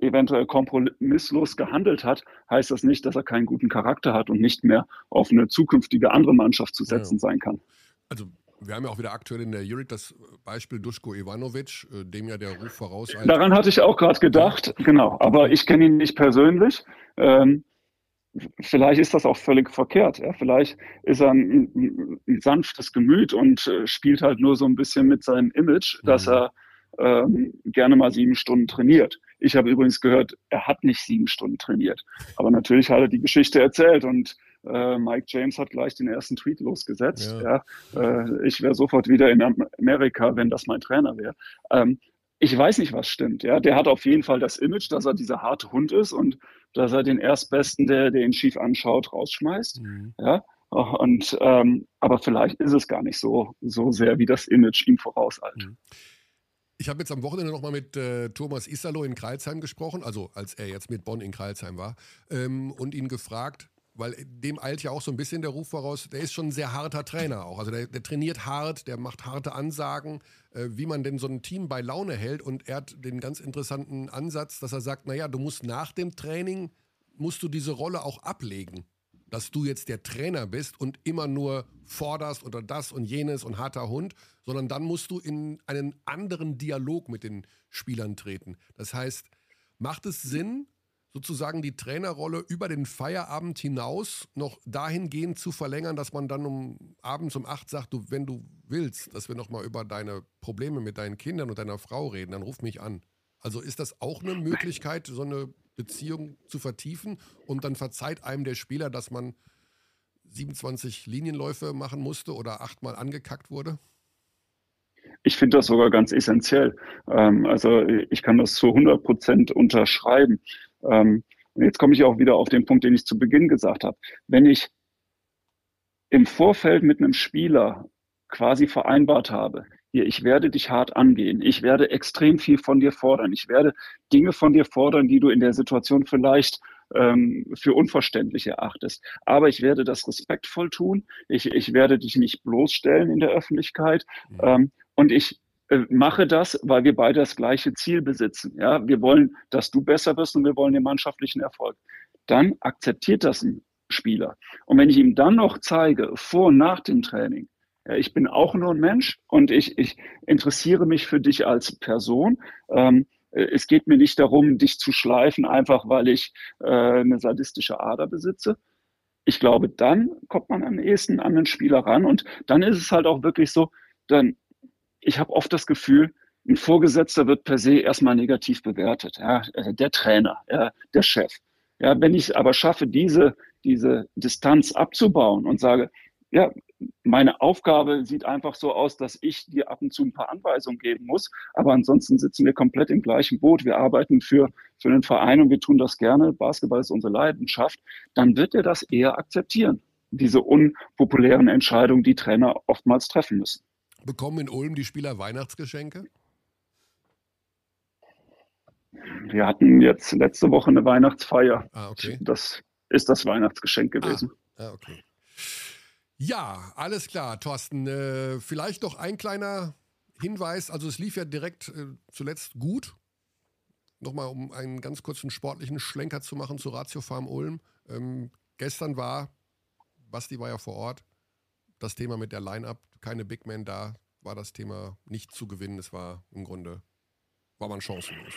eventuell kompromisslos gehandelt hat, heißt das nicht, dass er keinen guten Charakter hat und nicht mehr auf eine zukünftige andere Mannschaft zu setzen ja. sein kann. Also wir haben ja auch wieder aktuell in der Jurik das Beispiel Duschko Ivanovic, äh, dem ja der Ruf voraus. Daran hatte ich auch gerade gedacht, genau. Aber ich kenne ihn nicht persönlich. Ähm, vielleicht ist das auch völlig verkehrt. Ja? Vielleicht ist er ein, ein, sanftes Gemüt und äh, spielt halt nur so ein bisschen mit seinem Image, mhm. dass er ähm, gerne mal sieben Stunden trainiert. Ich habe übrigens gehört, er hat nicht sieben Stunden trainiert. Aber natürlich hat er die Geschichte erzählt und äh, Mike James hat gleich den ersten Tweet losgesetzt. Ja. ja äh, ich wäre sofort wieder in Amerika, wenn das mein Trainer wäre. Ähm, ich weiß nicht, was stimmt. Ja, der hat auf jeden Fall das Image, dass er dieser harte Hund ist und dass er den Erstbesten, der, der ihn schief anschaut, rausschmeißt. Mhm. Ja, und ähm, aber vielleicht ist es gar nicht so so sehr, wie das Image ihm vorauseilt. Mhm. Ich habe jetzt am Wochenende nochmal mit äh, Thomas Isalo in Kreilsheim gesprochen, also als er jetzt mit Bonn in Kreilsheim war, ähm, und ihn gefragt, weil dem eilt ja auch so ein bisschen der Ruf voraus, der ist schon ein sehr harter Trainer auch. Also der, der trainiert hart, der macht harte Ansagen, äh, wie man denn so ein Team bei Laune hält. Und er hat den ganz interessanten Ansatz, dass er sagt, naja, du musst nach dem Training, musst du diese Rolle auch ablegen dass du jetzt der Trainer bist und immer nur forderst oder das und jenes und harter Hund, sondern dann musst du in einen anderen Dialog mit den Spielern treten. Das heißt, macht es Sinn, sozusagen die Trainerrolle über den Feierabend hinaus noch dahingehend zu verlängern, dass man dann um abends um acht sagt, du, wenn du willst, dass wir nochmal über deine Probleme mit deinen Kindern und deiner Frau reden, dann ruf mich an. Also ist das auch eine Möglichkeit, so eine Beziehung zu vertiefen und dann verzeiht einem der Spieler, dass man 27 Linienläufe machen musste oder achtmal angekackt wurde? Ich finde das sogar ganz essentiell. Ähm, also ich kann das zu 100 Prozent unterschreiben. Ähm, und jetzt komme ich auch wieder auf den Punkt, den ich zu Beginn gesagt habe. Wenn ich im Vorfeld mit einem Spieler quasi vereinbart habe, hier, ich werde dich hart angehen. Ich werde extrem viel von dir fordern. Ich werde Dinge von dir fordern, die du in der Situation vielleicht ähm, für unverständlich erachtest. Aber ich werde das respektvoll tun. Ich, ich werde dich nicht bloßstellen in der Öffentlichkeit. Mhm. Und ich äh, mache das, weil wir beide das gleiche Ziel besitzen. Ja, wir wollen, dass du besser wirst und wir wollen den mannschaftlichen Erfolg. Dann akzeptiert das ein Spieler. Und wenn ich ihm dann noch zeige, vor und nach dem Training, ja, ich bin auch nur ein Mensch und ich, ich interessiere mich für dich als Person. Ähm, äh, es geht mir nicht darum, dich zu schleifen, einfach weil ich äh, eine sadistische Ader besitze. Ich glaube, dann kommt man am ehesten an den Spieler ran und dann ist es halt auch wirklich so, dann, ich habe oft das Gefühl, ein Vorgesetzter wird per se erstmal negativ bewertet. Ja, äh, der Trainer, ja, der Chef. Ja, wenn ich es aber schaffe, diese, diese Distanz abzubauen und sage, ja, meine Aufgabe sieht einfach so aus, dass ich dir ab und zu ein paar Anweisungen geben muss. Aber ansonsten sitzen wir komplett im gleichen Boot. Wir arbeiten für, für den Verein und wir tun das gerne. Basketball ist unsere Leidenschaft. Dann wird er das eher akzeptieren. Diese unpopulären Entscheidungen, die Trainer oftmals treffen müssen. Bekommen in Ulm die Spieler Weihnachtsgeschenke? Wir hatten jetzt letzte Woche eine Weihnachtsfeier. Ah, okay. Das ist das Weihnachtsgeschenk gewesen. Ah, ah okay. Ja, alles klar, Thorsten. Äh, vielleicht noch ein kleiner Hinweis. Also es lief ja direkt äh, zuletzt gut. Nochmal, um einen ganz kurzen sportlichen Schlenker zu machen zu Ratio Farm Ulm. Ähm, gestern war, Basti war ja vor Ort, das Thema mit der Line-Up, keine Big Man da, war das Thema nicht zu gewinnen. Es war im Grunde, war man chancenlos.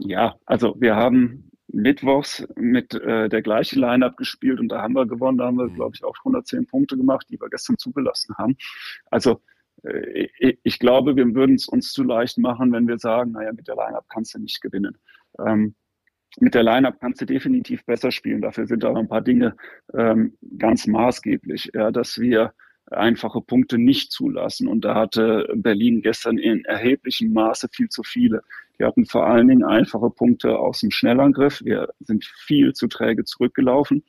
Ja, also wir haben mittwochs mit äh, der gleichen Line-Up gespielt und da haben wir gewonnen. Da haben wir, mhm. glaube ich, auch 110 Punkte gemacht, die wir gestern zugelassen haben. Also äh, ich glaube, wir würden es uns zu leicht machen, wenn wir sagen, naja, mit der Line-Up kannst du nicht gewinnen. Ähm, mit der Line-Up kannst du definitiv besser spielen. Dafür sind aber ein paar Dinge ähm, ganz maßgeblich, ja, dass wir einfache Punkte nicht zulassen. Und da hatte Berlin gestern in erheblichem Maße viel zu viele. Die hatten vor allen Dingen einfache Punkte aus dem Schnellangriff. Wir sind viel zu träge zurückgelaufen.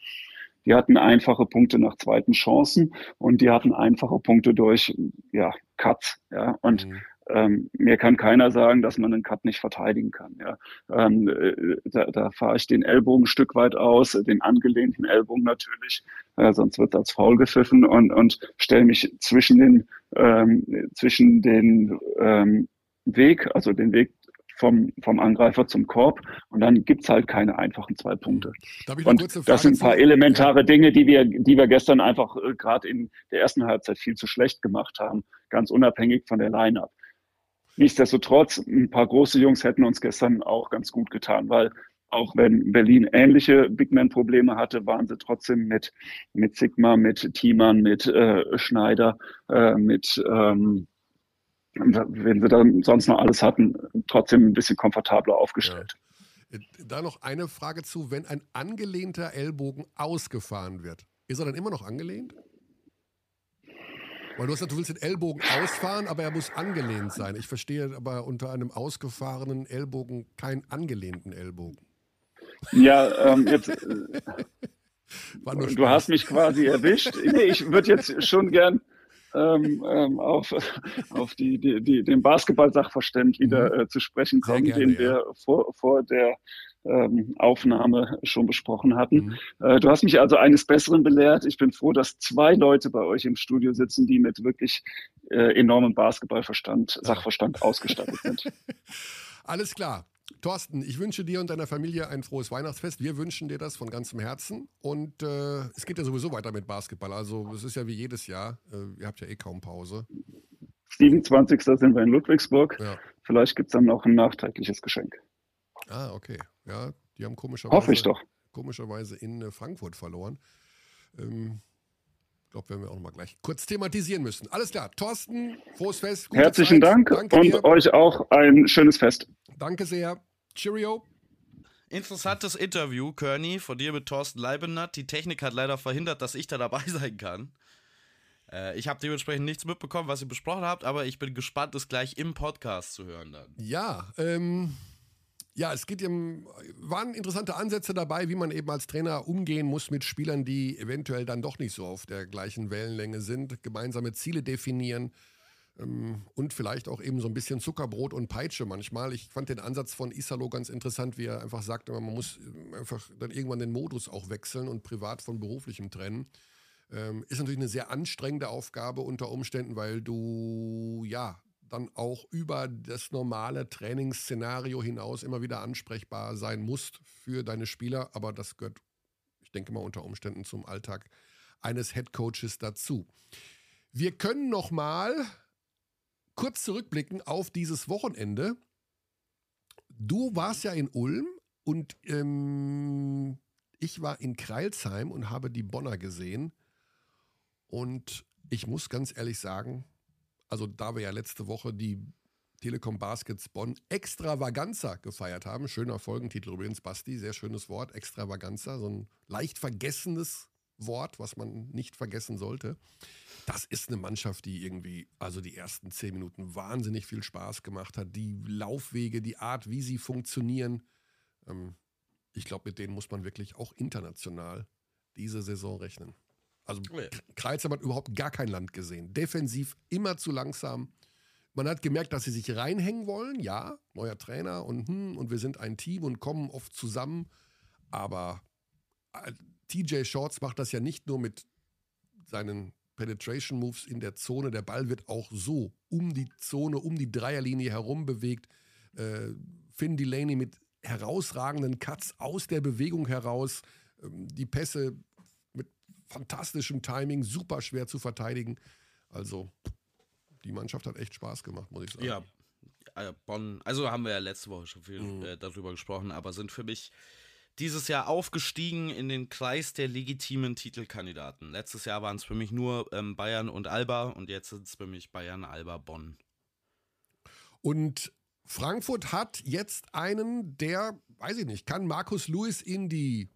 Die hatten einfache Punkte nach zweiten Chancen und die hatten einfache Punkte durch ja, Cuts. Ja. Und mhm. Ähm, mir kann keiner sagen, dass man einen Cut nicht verteidigen kann. Ja. Ähm, äh, da, da fahre ich den Ellbogen ein Stück weit aus, den angelehnten Ellbogen natürlich, äh, sonst wird als faul gepfiffen und, und stelle mich zwischen den, ähm, zwischen den ähm, Weg, also den Weg vom, vom Angreifer zum Korb und dann gibt's halt keine einfachen zwei Punkte. Und das sind ein paar elementare Dinge, die wir, die wir gestern einfach äh, gerade in der ersten Halbzeit viel zu schlecht gemacht haben, ganz unabhängig von der Line-Up. Nichtsdestotrotz, ein paar große Jungs hätten uns gestern auch ganz gut getan, weil auch wenn Berlin ähnliche Big Man-Probleme hatte, waren sie trotzdem mit, mit Sigma, mit Thiemann, mit äh, Schneider, äh, mit ähm, wenn sie dann sonst noch alles hatten, trotzdem ein bisschen komfortabler aufgestellt. Ja. Da noch eine Frage zu, wenn ein angelehnter Ellbogen ausgefahren wird, ist er dann immer noch angelehnt? Weil du hast gesagt, du willst den Ellbogen ausfahren, aber er muss angelehnt sein. Ich verstehe aber unter einem ausgefahrenen Ellbogen keinen angelehnten Ellbogen. Ja, ähm, jetzt. du hast mich quasi erwischt. Nee, ich würde jetzt schon gern ähm, ähm, auf, auf die, die, die, den Basketball-Sachverstand wieder mhm. äh, zu sprechen kommen, gerne, den ja. wir vor, vor der ähm, Aufnahme schon besprochen hatten. Mhm. Äh, du hast mich also eines Besseren belehrt. Ich bin froh, dass zwei Leute bei euch im Studio sitzen, die mit wirklich äh, enormem Basketballverstand, Sachverstand ausgestattet sind. Alles klar. Thorsten, ich wünsche dir und deiner Familie ein frohes Weihnachtsfest. Wir wünschen dir das von ganzem Herzen. Und äh, es geht ja sowieso weiter mit Basketball. Also es ist ja wie jedes Jahr. Äh, ihr habt ja eh kaum Pause. 27. sind wir in Ludwigsburg. Ja. Vielleicht gibt es dann noch ein nachträgliches Geschenk. Ah, okay. Ja, die haben komischerweise, Hoffe ich doch. komischerweise in äh, Frankfurt verloren. Ähm, ich glaube, werden wir auch noch mal gleich kurz thematisieren müssen. Alles klar, Thorsten, frohes Fest. Herzlichen Zeit. Dank Danke und dir. euch auch ein schönes Fest. Danke sehr. Cheerio. Interessantes Interview, Kearney, von dir mit Thorsten Leibennatt. Die Technik hat leider verhindert, dass ich da dabei sein kann. Äh, ich habe dementsprechend nichts mitbekommen, was ihr besprochen habt, aber ich bin gespannt, es gleich im Podcast zu hören dann. Ja, ähm, ja, es geht im, waren interessante Ansätze dabei, wie man eben als Trainer umgehen muss mit Spielern, die eventuell dann doch nicht so auf der gleichen Wellenlänge sind, gemeinsame Ziele definieren Ähm, und vielleicht auch eben so ein bisschen Zuckerbrot und Peitsche manchmal. Ich fand den Ansatz von Isalo ganz interessant, wie er einfach sagte, man muss äh, einfach dann irgendwann den Modus auch wechseln und privat von beruflichem trennen. Ähm, ist natürlich eine sehr anstrengende Aufgabe unter Umständen, weil du ja dann auch über das normale Trainingsszenario hinaus immer wieder ansprechbar sein musst für deine Spieler. Aber das gehört, ich denke mal, unter Umständen zum Alltag eines Headcoaches dazu. Wir können noch mal kurz zurückblicken auf dieses Wochenende. Du warst ja in Ulm und ähm, ich war in Kreilsheim und habe die Bonner gesehen. Und ich muss ganz ehrlich sagen, also da wir ja letzte Woche die Telekom Baskets Bonn Extravaganza gefeiert haben, schöner Folgentitel übrigens, Basti, sehr schönes Wort, Extravaganza, so ein leicht vergessenes Wort, was man nicht vergessen sollte. Das ist eine Mannschaft, die irgendwie, also die ersten zehn Minuten wahnsinnig viel Spaß gemacht hat. Die Laufwege, die Art, wie sie funktionieren. Ähm, ich glaube, mit denen muss man wirklich auch international diese Saison rechnen. Also oh ja. Kreuzheim hat überhaupt gar kein Land gesehen. Defensiv immer zu langsam. Man hat gemerkt, dass sie sich reinhängen wollen. Ja, neuer Trainer und, hm, und wir sind ein Team und kommen oft zusammen. Aber äh, TJ Shorts macht das ja nicht nur mit seinen Penetration Moves in der Zone. Der Ball wird auch so um die Zone, um die Dreierlinie herum bewegt. Äh, Finn Delaney mit herausragenden Cuts aus der Bewegung heraus. Ähm, die Pässe fantastischem Timing, super schwer zu verteidigen. Also die Mannschaft hat echt Spaß gemacht, muss ich sagen. Ja, äh, Bonn, also haben wir ja letzte Woche schon viel mhm. äh, darüber gesprochen, aber sind für mich dieses Jahr aufgestiegen in den Kreis der legitimen Titelkandidaten. Letztes Jahr waren es für mich nur ähm, Bayern und Alba und jetzt sind es für mich Bayern, Alba, Bonn. Und Frankfurt hat jetzt einen, der, weiß ich nicht, kann Markus Lewis in die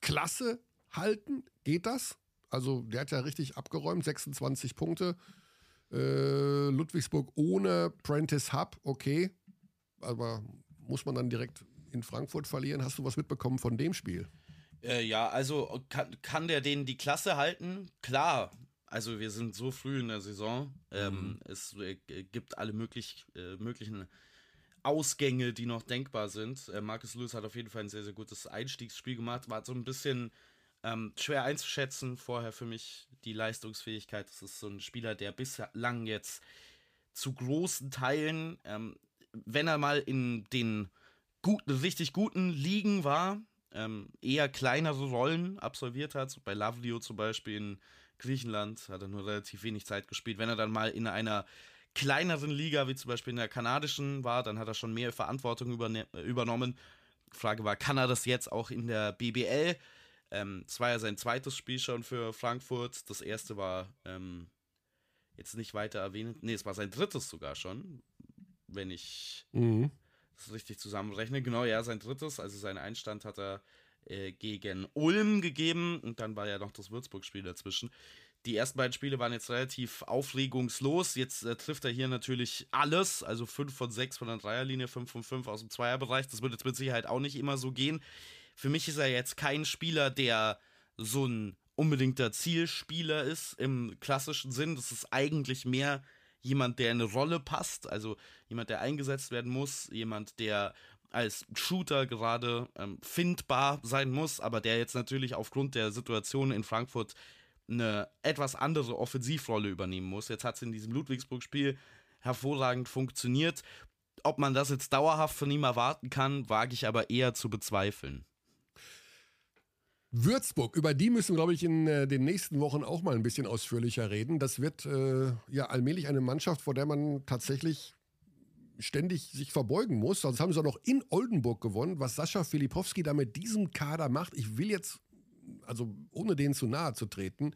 Klasse halten? Geht das? Also der hat ja richtig abgeräumt, 26 Punkte. Äh, Ludwigsburg ohne Prentice Hub, okay. Aber muss man dann direkt in Frankfurt verlieren? Hast du was mitbekommen von dem Spiel? Äh, ja, also kann, kann der denen die Klasse halten? Klar. Also wir sind so früh in der Saison. Ähm, mhm. Es äh, gibt alle möglich, äh, möglichen Ausgänge, die noch denkbar sind. Äh, Marcus Lewis hat auf jeden Fall ein sehr, sehr gutes Einstiegsspiel gemacht. War so ein bisschen ähm, schwer einzuschätzen vorher für mich die Leistungsfähigkeit. Das ist so ein Spieler, der bislang jetzt zu großen Teilen, ähm, wenn er mal in den guten, richtig guten Ligen war, ähm, eher kleinere Rollen absolviert hat. Bei Lavlio zum Beispiel in Griechenland hat er nur relativ wenig Zeit gespielt. Wenn er dann mal in einer kleineren Liga, wie zum Beispiel in der kanadischen war, dann hat er schon mehr Verantwortung übernommen. Die Frage war, kann er das jetzt auch in der BBL? Ähm, es war ja sein zweites Spiel schon für Frankfurt. Das erste war ähm, jetzt nicht weiter erwähnt. Nee, es war sein drittes sogar schon, wenn ich mhm. das richtig zusammenrechne. Genau, ja, sein drittes. Also seinen Einstand hat er äh, gegen Ulm gegeben und dann war ja noch das Würzburg-Spiel dazwischen. Die ersten beiden Spiele waren jetzt relativ aufregungslos. Jetzt äh, trifft er hier natürlich alles. Also 5 von 6 von der Dreierlinie, 5 von 5 aus dem Zweierbereich. Das wird jetzt mit Sicherheit auch nicht immer so gehen. Für mich ist er jetzt kein Spieler, der so ein unbedingter Zielspieler ist im klassischen Sinn. Das ist eigentlich mehr jemand, der in eine Rolle passt, also jemand, der eingesetzt werden muss, jemand, der als Shooter gerade ähm, findbar sein muss, aber der jetzt natürlich aufgrund der Situation in Frankfurt eine etwas andere Offensivrolle übernehmen muss. Jetzt hat es in diesem Ludwigsburg-Spiel hervorragend funktioniert. Ob man das jetzt dauerhaft von ihm erwarten kann, wage ich aber eher zu bezweifeln. Würzburg, über die müssen, glaube ich, in äh, den nächsten Wochen auch mal ein bisschen ausführlicher reden. Das wird äh, ja allmählich eine Mannschaft, vor der man tatsächlich ständig sich verbeugen muss. Sonst haben sie auch noch in Oldenburg gewonnen. Was Sascha Filipowski da mit diesem Kader macht, ich will jetzt, also ohne denen zu nahe zu treten,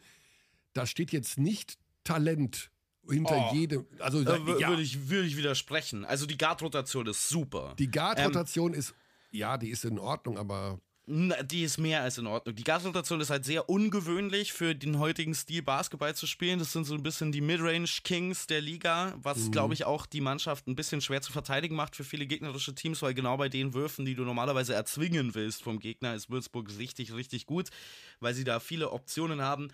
da steht jetzt nicht Talent hinter oh, jedem. Also da, ja. würde ich, würd ich widersprechen. Also die Guard-Rotation ist super. Die Guard-Rotation ähm, ist, ja, die ist in Ordnung, aber die ist mehr als in Ordnung. Die Gasrotation ist halt sehr ungewöhnlich für den heutigen Stil Basketball zu spielen. Das sind so ein bisschen die Midrange Kings der Liga, was mhm. glaube ich auch die Mannschaft ein bisschen schwer zu verteidigen macht für viele gegnerische Teams, weil genau bei den Würfen, die du normalerweise erzwingen willst vom Gegner, ist Würzburg richtig, richtig gut, weil sie da viele Optionen haben.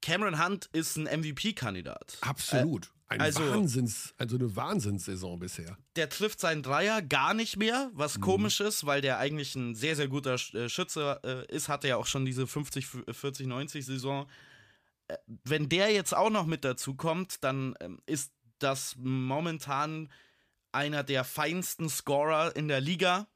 Cameron Hunt ist ein MVP-Kandidat. Absolut. Äh, ein also, Wahnsinns, also eine Wahnsinnssaison bisher. Der trifft seinen Dreier gar nicht mehr, was mhm. komisch ist, weil der eigentlich ein sehr, sehr guter äh, Schütze äh, ist, hatte ja auch schon diese 50, 40, 90 Saison. Wenn der jetzt auch noch mit dazu kommt, dann ähm, ist das momentan einer der feinsten Scorer in der Liga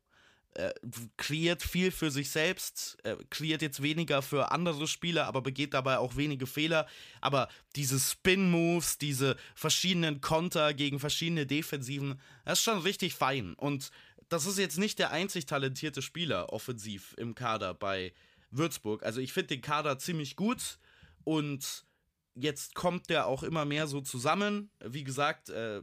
äh, kreiert viel für sich selbst, äh, kreiert jetzt weniger für andere Spieler, aber begeht dabei auch wenige Fehler. Aber diese Spin-Moves, diese verschiedenen Konter gegen verschiedene Defensiven, das ist schon richtig fein. Und das ist jetzt nicht der einzig talentierte Spieler offensiv im Kader bei Würzburg. Also ich finde den Kader ziemlich gut und jetzt kommt der auch immer mehr so zusammen. Wie gesagt, äh,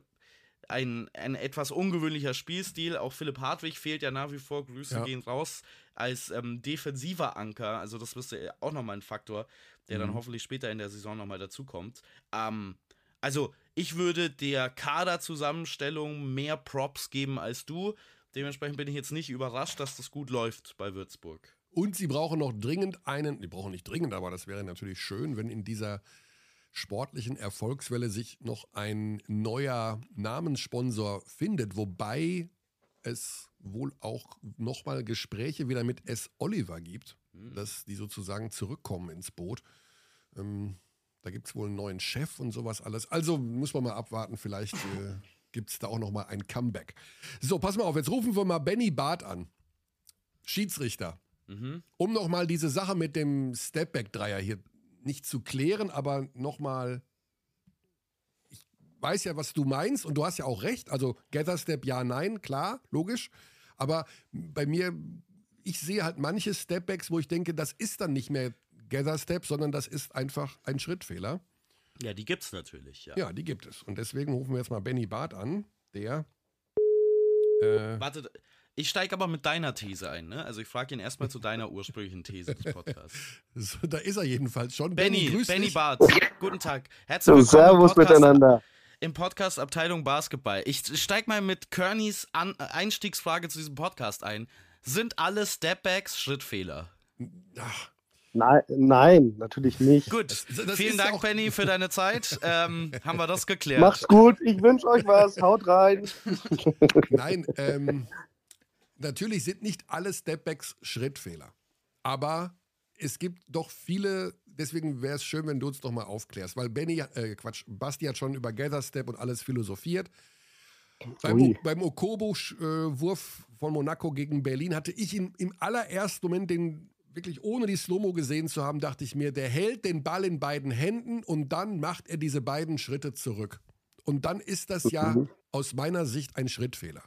ein, ein etwas ungewöhnlicher Spielstil. Auch Philipp Hartwig fehlt ja nach wie vor. Grüße ja. gehen raus als ähm, defensiver Anker. Also, das ja auch nochmal ein Faktor, der mhm. dann hoffentlich später in der Saison nochmal dazukommt. Ähm, also, ich würde der Kaderzusammenstellung mehr Props geben als du. Dementsprechend bin ich jetzt nicht überrascht, dass das gut läuft bei Würzburg. Und sie brauchen noch dringend einen, die brauchen nicht dringend, aber das wäre natürlich schön, wenn in dieser sportlichen Erfolgswelle sich noch ein neuer Namenssponsor findet, wobei es wohl auch nochmal Gespräche wieder mit S. Oliver gibt, mhm. dass die sozusagen zurückkommen ins Boot. Ähm, da gibt es wohl einen neuen Chef und sowas alles. Also muss man mal abwarten, vielleicht äh, gibt es da auch nochmal ein Comeback. So, pass mal auf, jetzt rufen wir mal Benny Barth an. Schiedsrichter. Mhm. Um nochmal diese Sache mit dem Stepback-Dreier hier nicht zu klären, aber nochmal, ich weiß ja, was du meinst und du hast ja auch recht. Also Gather Step, ja, nein, klar, logisch. Aber bei mir, ich sehe halt manche Stepbacks, wo ich denke, das ist dann nicht mehr Gather Step, sondern das ist einfach ein Schrittfehler. Ja, die gibt es natürlich, ja. Ja, die gibt es. Und deswegen rufen wir jetzt mal Benny Barth an, der. Äh, Warte, ich steige aber mit deiner These ein, ne? Also ich frage ihn erstmal zu deiner ursprünglichen These des Podcasts. So, da ist er jedenfalls schon. Benny, Benny, Benny Barth, guten Tag. Herzlich willkommen. Servus im miteinander. Im Podcast Abteilung Basketball. Ich steige mal mit Kearneys An Einstiegsfrage zu diesem Podcast ein. Sind alle Stepbacks Schrittfehler? Ach. Nein, nein, natürlich nicht. Gut, das, das vielen Dank, ja Benny, für deine Zeit. Ähm, haben wir das geklärt. Macht's gut, ich wünsche euch was. Haut rein. Nein, ähm, natürlich sind nicht alle Stepbacks Schrittfehler. Aber es gibt doch viele, deswegen wäre es schön, wenn du uns doch mal aufklärst, weil Benny, äh, Quatsch, Basti hat schon über Gather Step und alles philosophiert. Beim, beim Okobo-Wurf von Monaco gegen Berlin hatte ich ihn im allerersten Moment, den wirklich ohne die Slow-Mo gesehen zu haben, dachte ich mir, der hält den Ball in beiden Händen und dann macht er diese beiden Schritte zurück. Und dann ist das ja mhm. aus meiner Sicht ein Schrittfehler.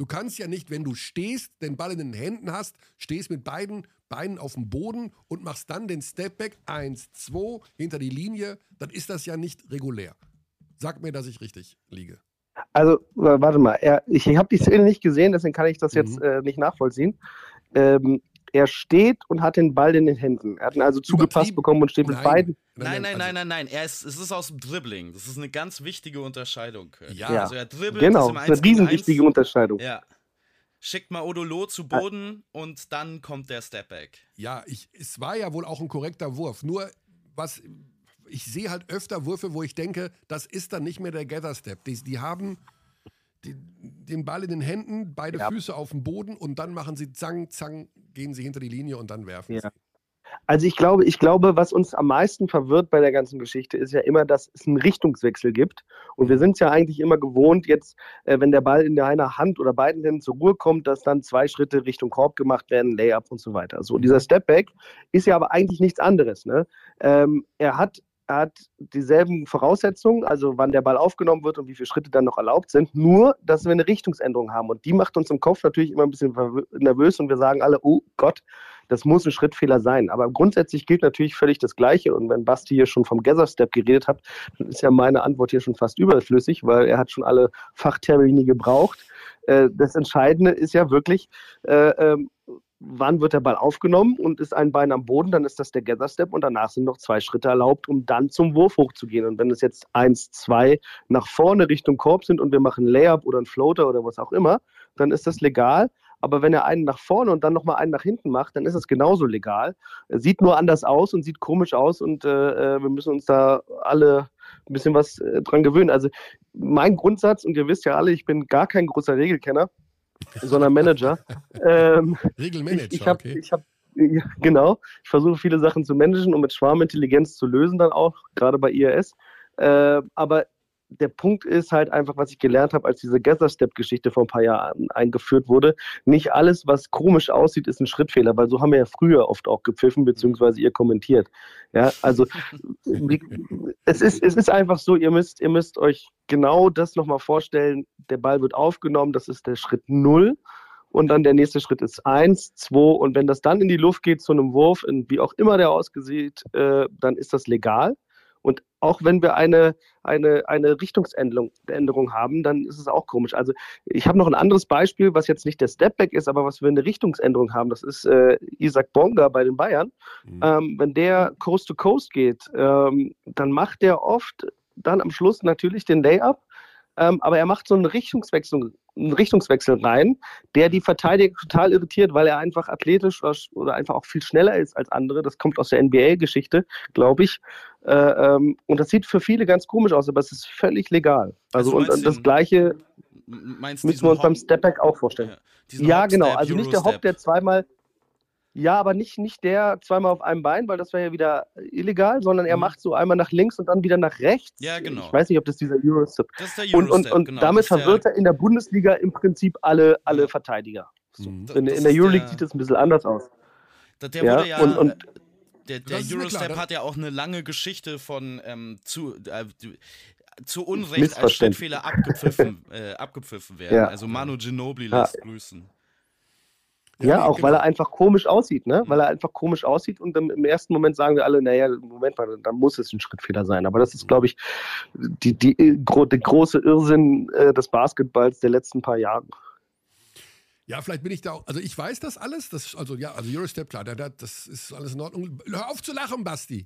Du kannst ja nicht, wenn du stehst, den Ball in den Händen hast, stehst mit beiden Beinen auf dem Boden und machst dann den Stepback 1, 2 hinter die Linie, dann ist das ja nicht regulär. Sag mir, dass ich richtig liege. Also, warte mal, ich, ich habe die Szene nicht gesehen, deswegen kann ich das jetzt mhm. äh, nicht nachvollziehen. Ähm, er steht und hat den Ball in den Händen. Er hat ihn also zugepasst bekommen und steht mit beiden. Nein, nein, nein, nein, nein. Er ist, es ist aus dem Dribbling. Das ist eine ganz wichtige Unterscheidung. Ja, ja. also er dribbelt. Genau, das ist eine riesenwichtige Unterscheidung. Ja. Schickt mal Odolo zu Boden ah. und dann kommt der Stepback. Ja, ich, es war ja wohl auch ein korrekter Wurf. Nur, was ich sehe halt öfter Würfe, wo ich denke, das ist dann nicht mehr der Gather Step. Die, die haben die, den Ball in den Händen, beide ja. Füße auf dem Boden und dann machen sie zang, zang, gehen sie hinter die Linie und dann werfen ja. sie. Also ich glaube, ich glaube, was uns am meisten verwirrt bei der ganzen Geschichte, ist ja immer, dass es einen Richtungswechsel gibt. Und wir sind es ja eigentlich immer gewohnt, jetzt, äh, wenn der Ball in einer Hand oder beiden Händen zur Ruhe kommt, dass dann zwei Schritte Richtung Korb gemacht werden, Layup und so weiter. So, dieser Stepback ist ja aber eigentlich nichts anderes. Ne? Ähm, er hat er hat dieselben Voraussetzungen, also wann der Ball aufgenommen wird und wie viele Schritte dann noch erlaubt sind, nur dass wir eine Richtungsänderung haben. Und die macht uns im Kopf natürlich immer ein bisschen nervös und wir sagen alle, oh Gott, das muss ein Schrittfehler sein. Aber grundsätzlich gilt natürlich völlig das Gleiche. Und wenn Basti hier schon vom Gather Step geredet hat, dann ist ja meine Antwort hier schon fast überflüssig, weil er hat schon alle Fachtermini gebraucht. Äh, das Entscheidende ist ja wirklich, äh, ähm, wann wird der Ball aufgenommen und ist ein Bein am Boden, dann ist das der Gather Step und danach sind noch zwei Schritte erlaubt, um dann zum Wurf hochzugehen. Und wenn es jetzt eins, zwei nach vorne Richtung Korb sind und wir machen Layup oder einen Floater oder was auch immer, dann ist das legal. aber wenn er einen nach vorne und dann nochmal einen nach hinten macht, dann ist es genauso legal. Sieht nur anders aus und sieht komisch aus und äh, äh wir müssen uns da alle ein bisschen was äh, dran gewöhnen. Also mein Grundsatz, und ihr wisst ja alle, ich bin gar kein großer Regelkenner, sondern Manager. ähm, Regelmanager, ich, ich hab, okay. Ich hab, ja, genau, ich versuche viele Sachen zu managen und mit Schwarmintelligenz zu lösen dann auch, gerade bei IRS. Äh, aber der Punkt ist halt einfach, was ich gelernt habe, als diese Gather-Step-Geschichte vor ein paar Jahren eingeführt wurde. Nicht alles, was komisch aussieht, ist ein Schrittfehler, weil so haben wir ja früher oft auch gepfiffen, beziehungsweise ihr kommentiert. Ja, also es ist, es ist einfach so, ihr müsst, ihr müsst euch genau das nochmal vorstellen. Der Ball wird aufgenommen, das ist der Schritt null. Und dann der nächste Schritt ist eins, zwei. Und wenn das dann in die Luft geht zu einem Wurf, wie auch immer der ausgesieht, äh, dann ist das legal. Und auch wenn wir eine, eine, eine Richtungsänderung Änderung haben, dann ist es auch komisch. Also ich habe noch ein anderes Beispiel, was jetzt nicht der Stepback ist, aber was wir eine Richtungsänderung haben. Das ist äh, Isaac Bonga bei den Bayern. Mhm. Ähm, wenn der Coast to Coast geht, ähm, dann macht der oft dann am Schluss natürlich den Layup, ähm, aber er macht so einen Richtungswechsel, einen Richtungswechsel rein, der die Verteidiger total irritiert, weil er einfach athletisch oder einfach auch viel schneller ist als andere. Das kommt aus der NBA-Geschichte, glaube ich. Äh, ähm, und das sieht für viele ganz komisch aus, aber es ist völlig legal. Also, also und, das Gleiche müssen wir uns beim Stepback auch vorstellen. Ja, ja genau. Also nicht der Hop, der zweimal ja, aber nicht, nicht der zweimal auf einem Bein, weil das wäre ja wieder illegal, sondern er mhm. macht so einmal nach links und dann wieder nach rechts. Ja, genau. Ich weiß nicht, ob das dieser Eurostep ist. Das ist der Eurostep, und, und, und genau, damit verwirrt er in der Bundesliga im Prinzip alle, alle Verteidiger. So. Mhm. In, in, der Euroleague sieht das ein bisschen anders aus. Der ja, wurde ja und, und der, der Eurostep klar, hat ja auch eine lange Geschichte von ähm, zu, äh, zu Unrecht als Schnittfehler abgepfiffen, äh, abgepfiffen werden. Ja. Also Manu Ginobili lässt ja. grüßen. Ja, auch genau. weil er einfach komisch aussieht, ne? Weil er einfach komisch aussieht und im ersten Moment sagen wir alle, naja, Moment mal, dann muss es ein Schrittfehler sein. Aber das ist, glaube ich, die, die, die, der große Irrsinn äh, des Basketballs der letzten paar Jahre. Ja, vielleicht bin ich da auch. Also ich weiß das alles. Das, also ja, also Eurostep, klar, da, da, das ist alles in Ordnung. Hör auf zu lachen, Basti.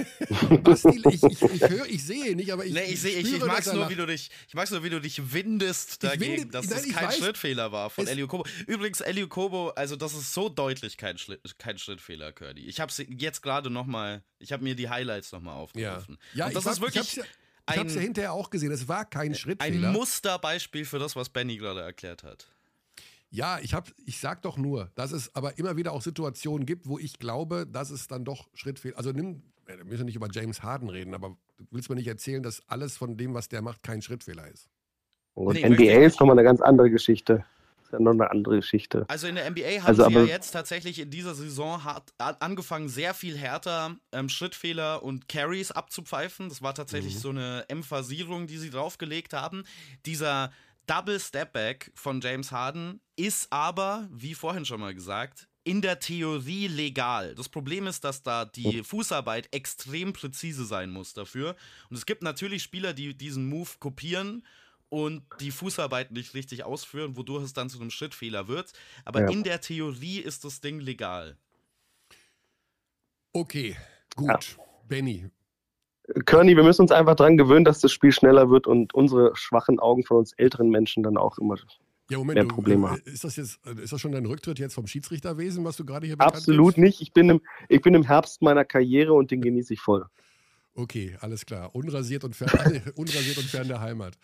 Basti, ich, ich, ich höre, ich sehe nicht, aber ich. Nee, ich sehe, ich, ich mag's nur, wie du dich, ich mag's nur, wie du dich windest dagegen, winde, dass nein, das kein weiß, Schrittfehler war von Elio Kobo. Übrigens, Elio Kobo, also das ist so deutlich kein, Schritt, kein Schrittfehler, Curdy. Ich habe jetzt gerade nochmal, ich habe mir die Highlights nochmal aufgerufen. Ja, ja Und das ist wirklich. Ich ich habe es ja hinterher auch gesehen. Es war kein Schrittfehler. Ein Musterbeispiel für das, was Benny gerade erklärt hat. Ja, ich, hab, ich sag doch nur, dass es aber immer wieder auch Situationen gibt, wo ich glaube, dass es dann doch Schrittfehler. Also nimm, wir müssen nicht über James Harden reden, aber du willst mir nicht erzählen, dass alles von dem, was der macht, kein Schrittfehler ist. Und nee, NBA ist nochmal eine ganz andere Geschichte. Ist ja noch eine andere Geschichte. Also in der NBA haben also, sie ja jetzt tatsächlich in dieser Saison hart, angefangen, sehr viel härter ähm, Schrittfehler und Carries abzupfeifen. Das war tatsächlich mhm. so eine Emphasierung, die sie draufgelegt haben. Dieser Double Step Back von James Harden ist aber, wie vorhin schon mal gesagt, in der Theorie legal. Das Problem ist, dass da die Fußarbeit extrem präzise sein muss dafür. Und es gibt natürlich Spieler, die diesen Move kopieren und die Fußarbeit nicht richtig ausführen, wodurch es dann zu einem Schrittfehler wird. Aber ja. in der Theorie ist das Ding legal. Okay, gut. Ja. Benny, Körny, wir müssen uns einfach daran gewöhnen, dass das Spiel schneller wird und unsere schwachen Augen von uns älteren Menschen dann auch immer ja, Moment, mehr Probleme du, haben. Ist das, jetzt, ist das schon dein Rücktritt jetzt vom Schiedsrichterwesen, was du gerade hier Absolut nicht. Ich bin, im, ich bin im Herbst meiner Karriere und den genieße ich voll. Okay, alles klar. Unrasiert und fern, unrasiert und fern der Heimat.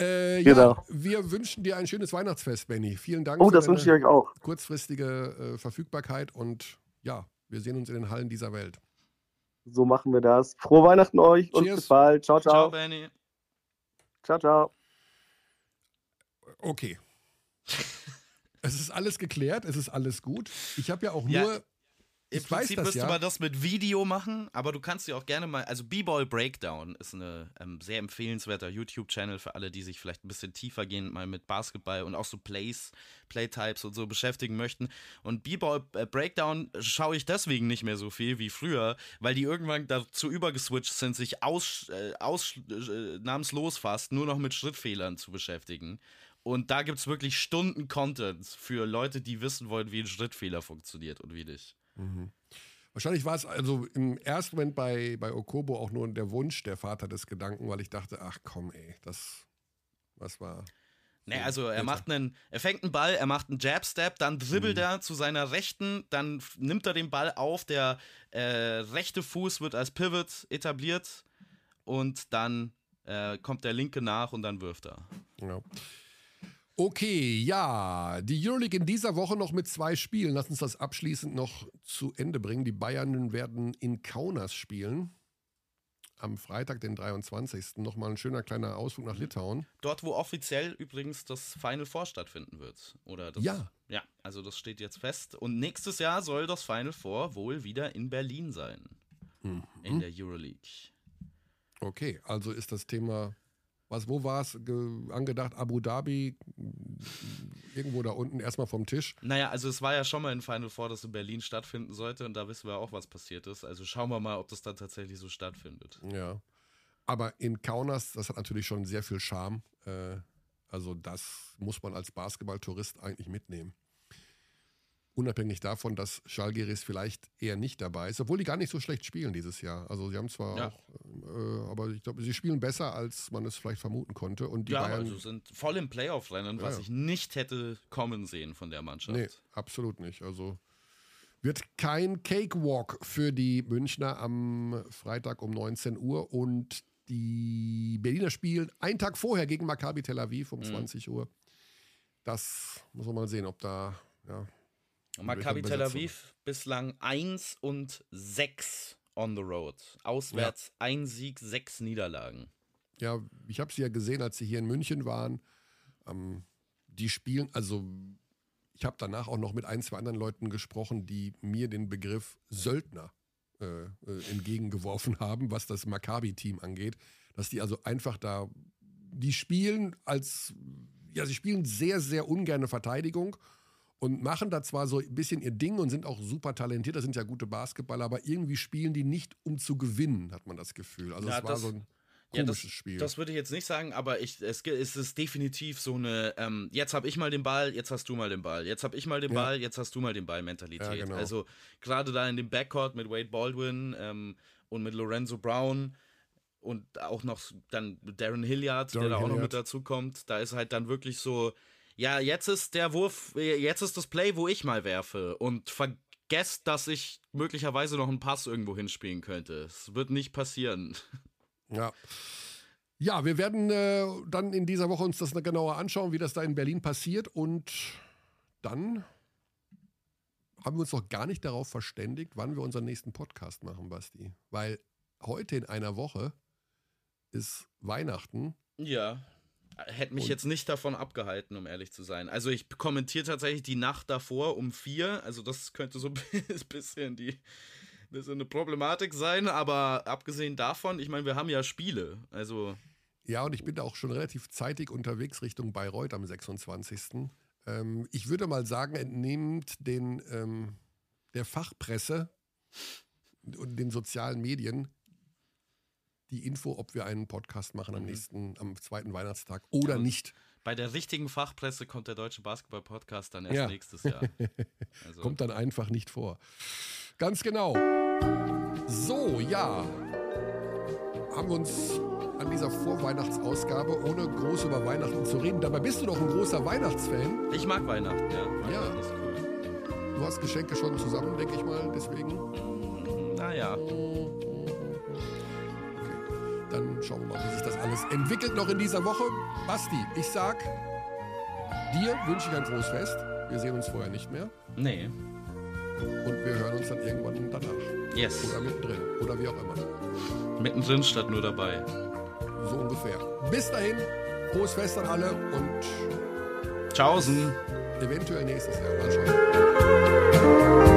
Äh, ja, genau. wir wünschen dir ein schönes Weihnachtsfest, Benny. Vielen Dank oh, für das wünsche ich euch auch. kurzfristige äh, Verfügbarkeit und ja, wir sehen uns in den Hallen dieser Welt. So machen wir das. Frohe Weihnachten euch Cheers. und bis bald. Ciao, ciao. Ciao, Benny. Ciao, ciao. Okay. es ist alles geklärt, es ist alles gut. Ich habe ja auch ja, nur im ich Prinzip müsste ja. man das mit Video machen, aber du kannst dir auch gerne mal, also B-Ball Breakdown ist ein ähm, sehr empfehlenswerter YouTube-Channel für alle, die sich vielleicht ein bisschen tiefer gehen, mal mit Basketball und auch so Plays, Playtypes und so beschäftigen möchten. Und B-Ball äh, Breakdown schaue ich deswegen nicht mehr so viel wie früher, weil die irgendwann dazu übergeswitcht sind, sich aus, äh, ausnahmslos äh, fast nur noch mit Schrittfehlern zu beschäftigen. Und da gibt es wirklich Stunden Content für Leute, die wissen wollen, wie ein Schrittfehler funktioniert und wie nicht. Mhm. Wahrscheinlich war es also im ersten Moment bei, bei Okobo auch nur der Wunsch der Vater des Gedanken, weil ich dachte, ach komm, ey, das, was war. Nee, also er macht einen, er fängt einen Ball, er macht einen Jab-Step, dann dribbelt mhm. er zu seiner Rechten, dann nimmt er den Ball auf, der äh, rechte Fuß wird als Pivot etabliert und dann äh, kommt der linke nach und dann wirft er. Ja. Okay, ja, die Euroleague in dieser Woche noch mit zwei Spielen. Lass uns das abschließend noch zu Ende bringen. Die Bayern werden in Kaunas spielen am Freitag, den 23. nochmal ein schöner kleiner Ausflug nach Litauen. Dort, wo offiziell übrigens das Final Four stattfinden wird. Oder das, ja. Ja, also das steht jetzt fest. Und nächstes Jahr soll das Final Four wohl wieder in Berlin sein. Mhm. In der Euroleague. Okay, also ist das Thema was, wo war es angedacht? Abu Dhabi, irgendwo da unten, erstmal vom Tisch. Naja, also es war ja schon mal in Final Four, das in Berlin stattfinden sollte und da wissen wir auch, was passiert ist. Also schauen wir mal, ob das dann tatsächlich so stattfindet. Ja. Aber in Kaunas, das hat natürlich schon sehr viel Charme. Äh, also das muss man als Basketballtourist eigentlich mitnehmen. Unabhängig davon, dass Schalgiris vielleicht eher nicht dabei ist, obwohl die gar nicht so schlecht spielen dieses Jahr. Also sie haben zwar ja. auch, äh, aber ich glaube, sie spielen besser, als man es vielleicht vermuten konnte. Und die ja, Bayern also sind voll im Playoff-Rennen, was ja, ich nicht hätte kommen sehen von der Mannschaft. Nee, absolut nicht. Also wird kein Cakewalk für die Münchner am Freitag um 19 Uhr und die Berliner spielen einen Tag vorher gegen Maccabi Tel Aviv um mhm. 20 Uhr. Das muss man mal sehen, ob da ja, Maccabi Tel Aviv bislang 1 und 6 on the road. Auswärts ja. ein Sieg, sechs Niederlagen. Ja, ich habe sie ja gesehen, als sie hier in München waren. Ähm, die spielen, also ich habe danach auch noch mit ein, zwei anderen Leuten gesprochen, die mir den Begriff Söldner äh, äh, entgegengeworfen haben, was das Maccabi-Team angeht. Dass die also einfach da, die spielen als, ja, sie spielen sehr, sehr ungerne Verteidigung und machen da zwar so ein bisschen ihr Ding und sind auch super talentiert, das sind ja gute Basketballer, aber irgendwie spielen die nicht, um zu gewinnen, hat man das Gefühl. Also ja, es war das, so ein komisches ja, das, Spiel. Das würde ich jetzt nicht sagen, aber ich, es, es ist definitiv so eine, ähm, jetzt habe ich mal den Ball, jetzt hast du mal den Ball, jetzt habe ich mal den ja. Ball, jetzt hast du mal den Ball Mentalität. Ja, genau. Also gerade da in dem Backcourt mit Wade Baldwin ähm, und mit Lorenzo Brown, und auch noch dann Darren Hilliard, Darren der da auch Hilliard. noch mit dazu kommt. Da ist halt dann wirklich so, ja, jetzt ist der Wurf, jetzt ist das Play, wo ich mal werfe und vergesst, dass ich möglicherweise noch einen Pass irgendwo hinspielen könnte. Es wird nicht passieren. Ja. Ja, wir werden äh, dann in dieser Woche uns das genauer anschauen, wie das da in Berlin passiert und dann haben wir uns noch gar nicht darauf verständigt, wann wir unseren nächsten Podcast machen, Basti. Weil heute in einer Woche ist Weihnachten. Ja hätte mich und jetzt nicht davon abgehalten, um ehrlich zu sein. Also ich kommentiere tatsächlich die Nacht davor um vier. Also das könnte so ein bisschen die bisschen eine Problematik sein, aber abgesehen davon, ich meine, wir haben ja Spiele. Also. Ja, und ich bin da auch schon relativ zeitig unterwegs Richtung Bayreuth am 26. Ähm, ich würde mal sagen, entnehmend den, ähm, der Fachpresse und den sozialen Medien die Info, ob wir einen Podcast machen am mhm. nächsten, am zweiten Weihnachtstag oder ja, nicht. Bei der richtigen Fachpresse kommt der Deutsche Basketball-Podcast dann erst ja. nächstes Jahr. Also. kommt dann einfach nicht vor. Ganz genau. So, ja. Haben wir uns an dieser Vorweihnachtsausgabe, ohne groß über Weihnachten zu reden. Dabei bist du doch ein großer Weihnachtsfan. Ich mag Weihnachten, ja. Weihnachten ja. cool. Du hast Geschenke schon zusammen, denke ich mal, deswegen. Naja. Dann schauen wir mal, wie sich das alles entwickelt noch in dieser Woche. Basti, ich sag, dir wünsche ich ein frohes Fest. Wir sehen uns vorher nicht mehr. Nee. Und wir hören uns dann irgendwann danach. Yes. Oder mittendrin. Oder wie auch immer. Mittendrin statt nur dabei. So ungefähr. Bis dahin, frohes Fest an alle und Tschaußen. Eventuell nächstes Jahr. Mal schauen.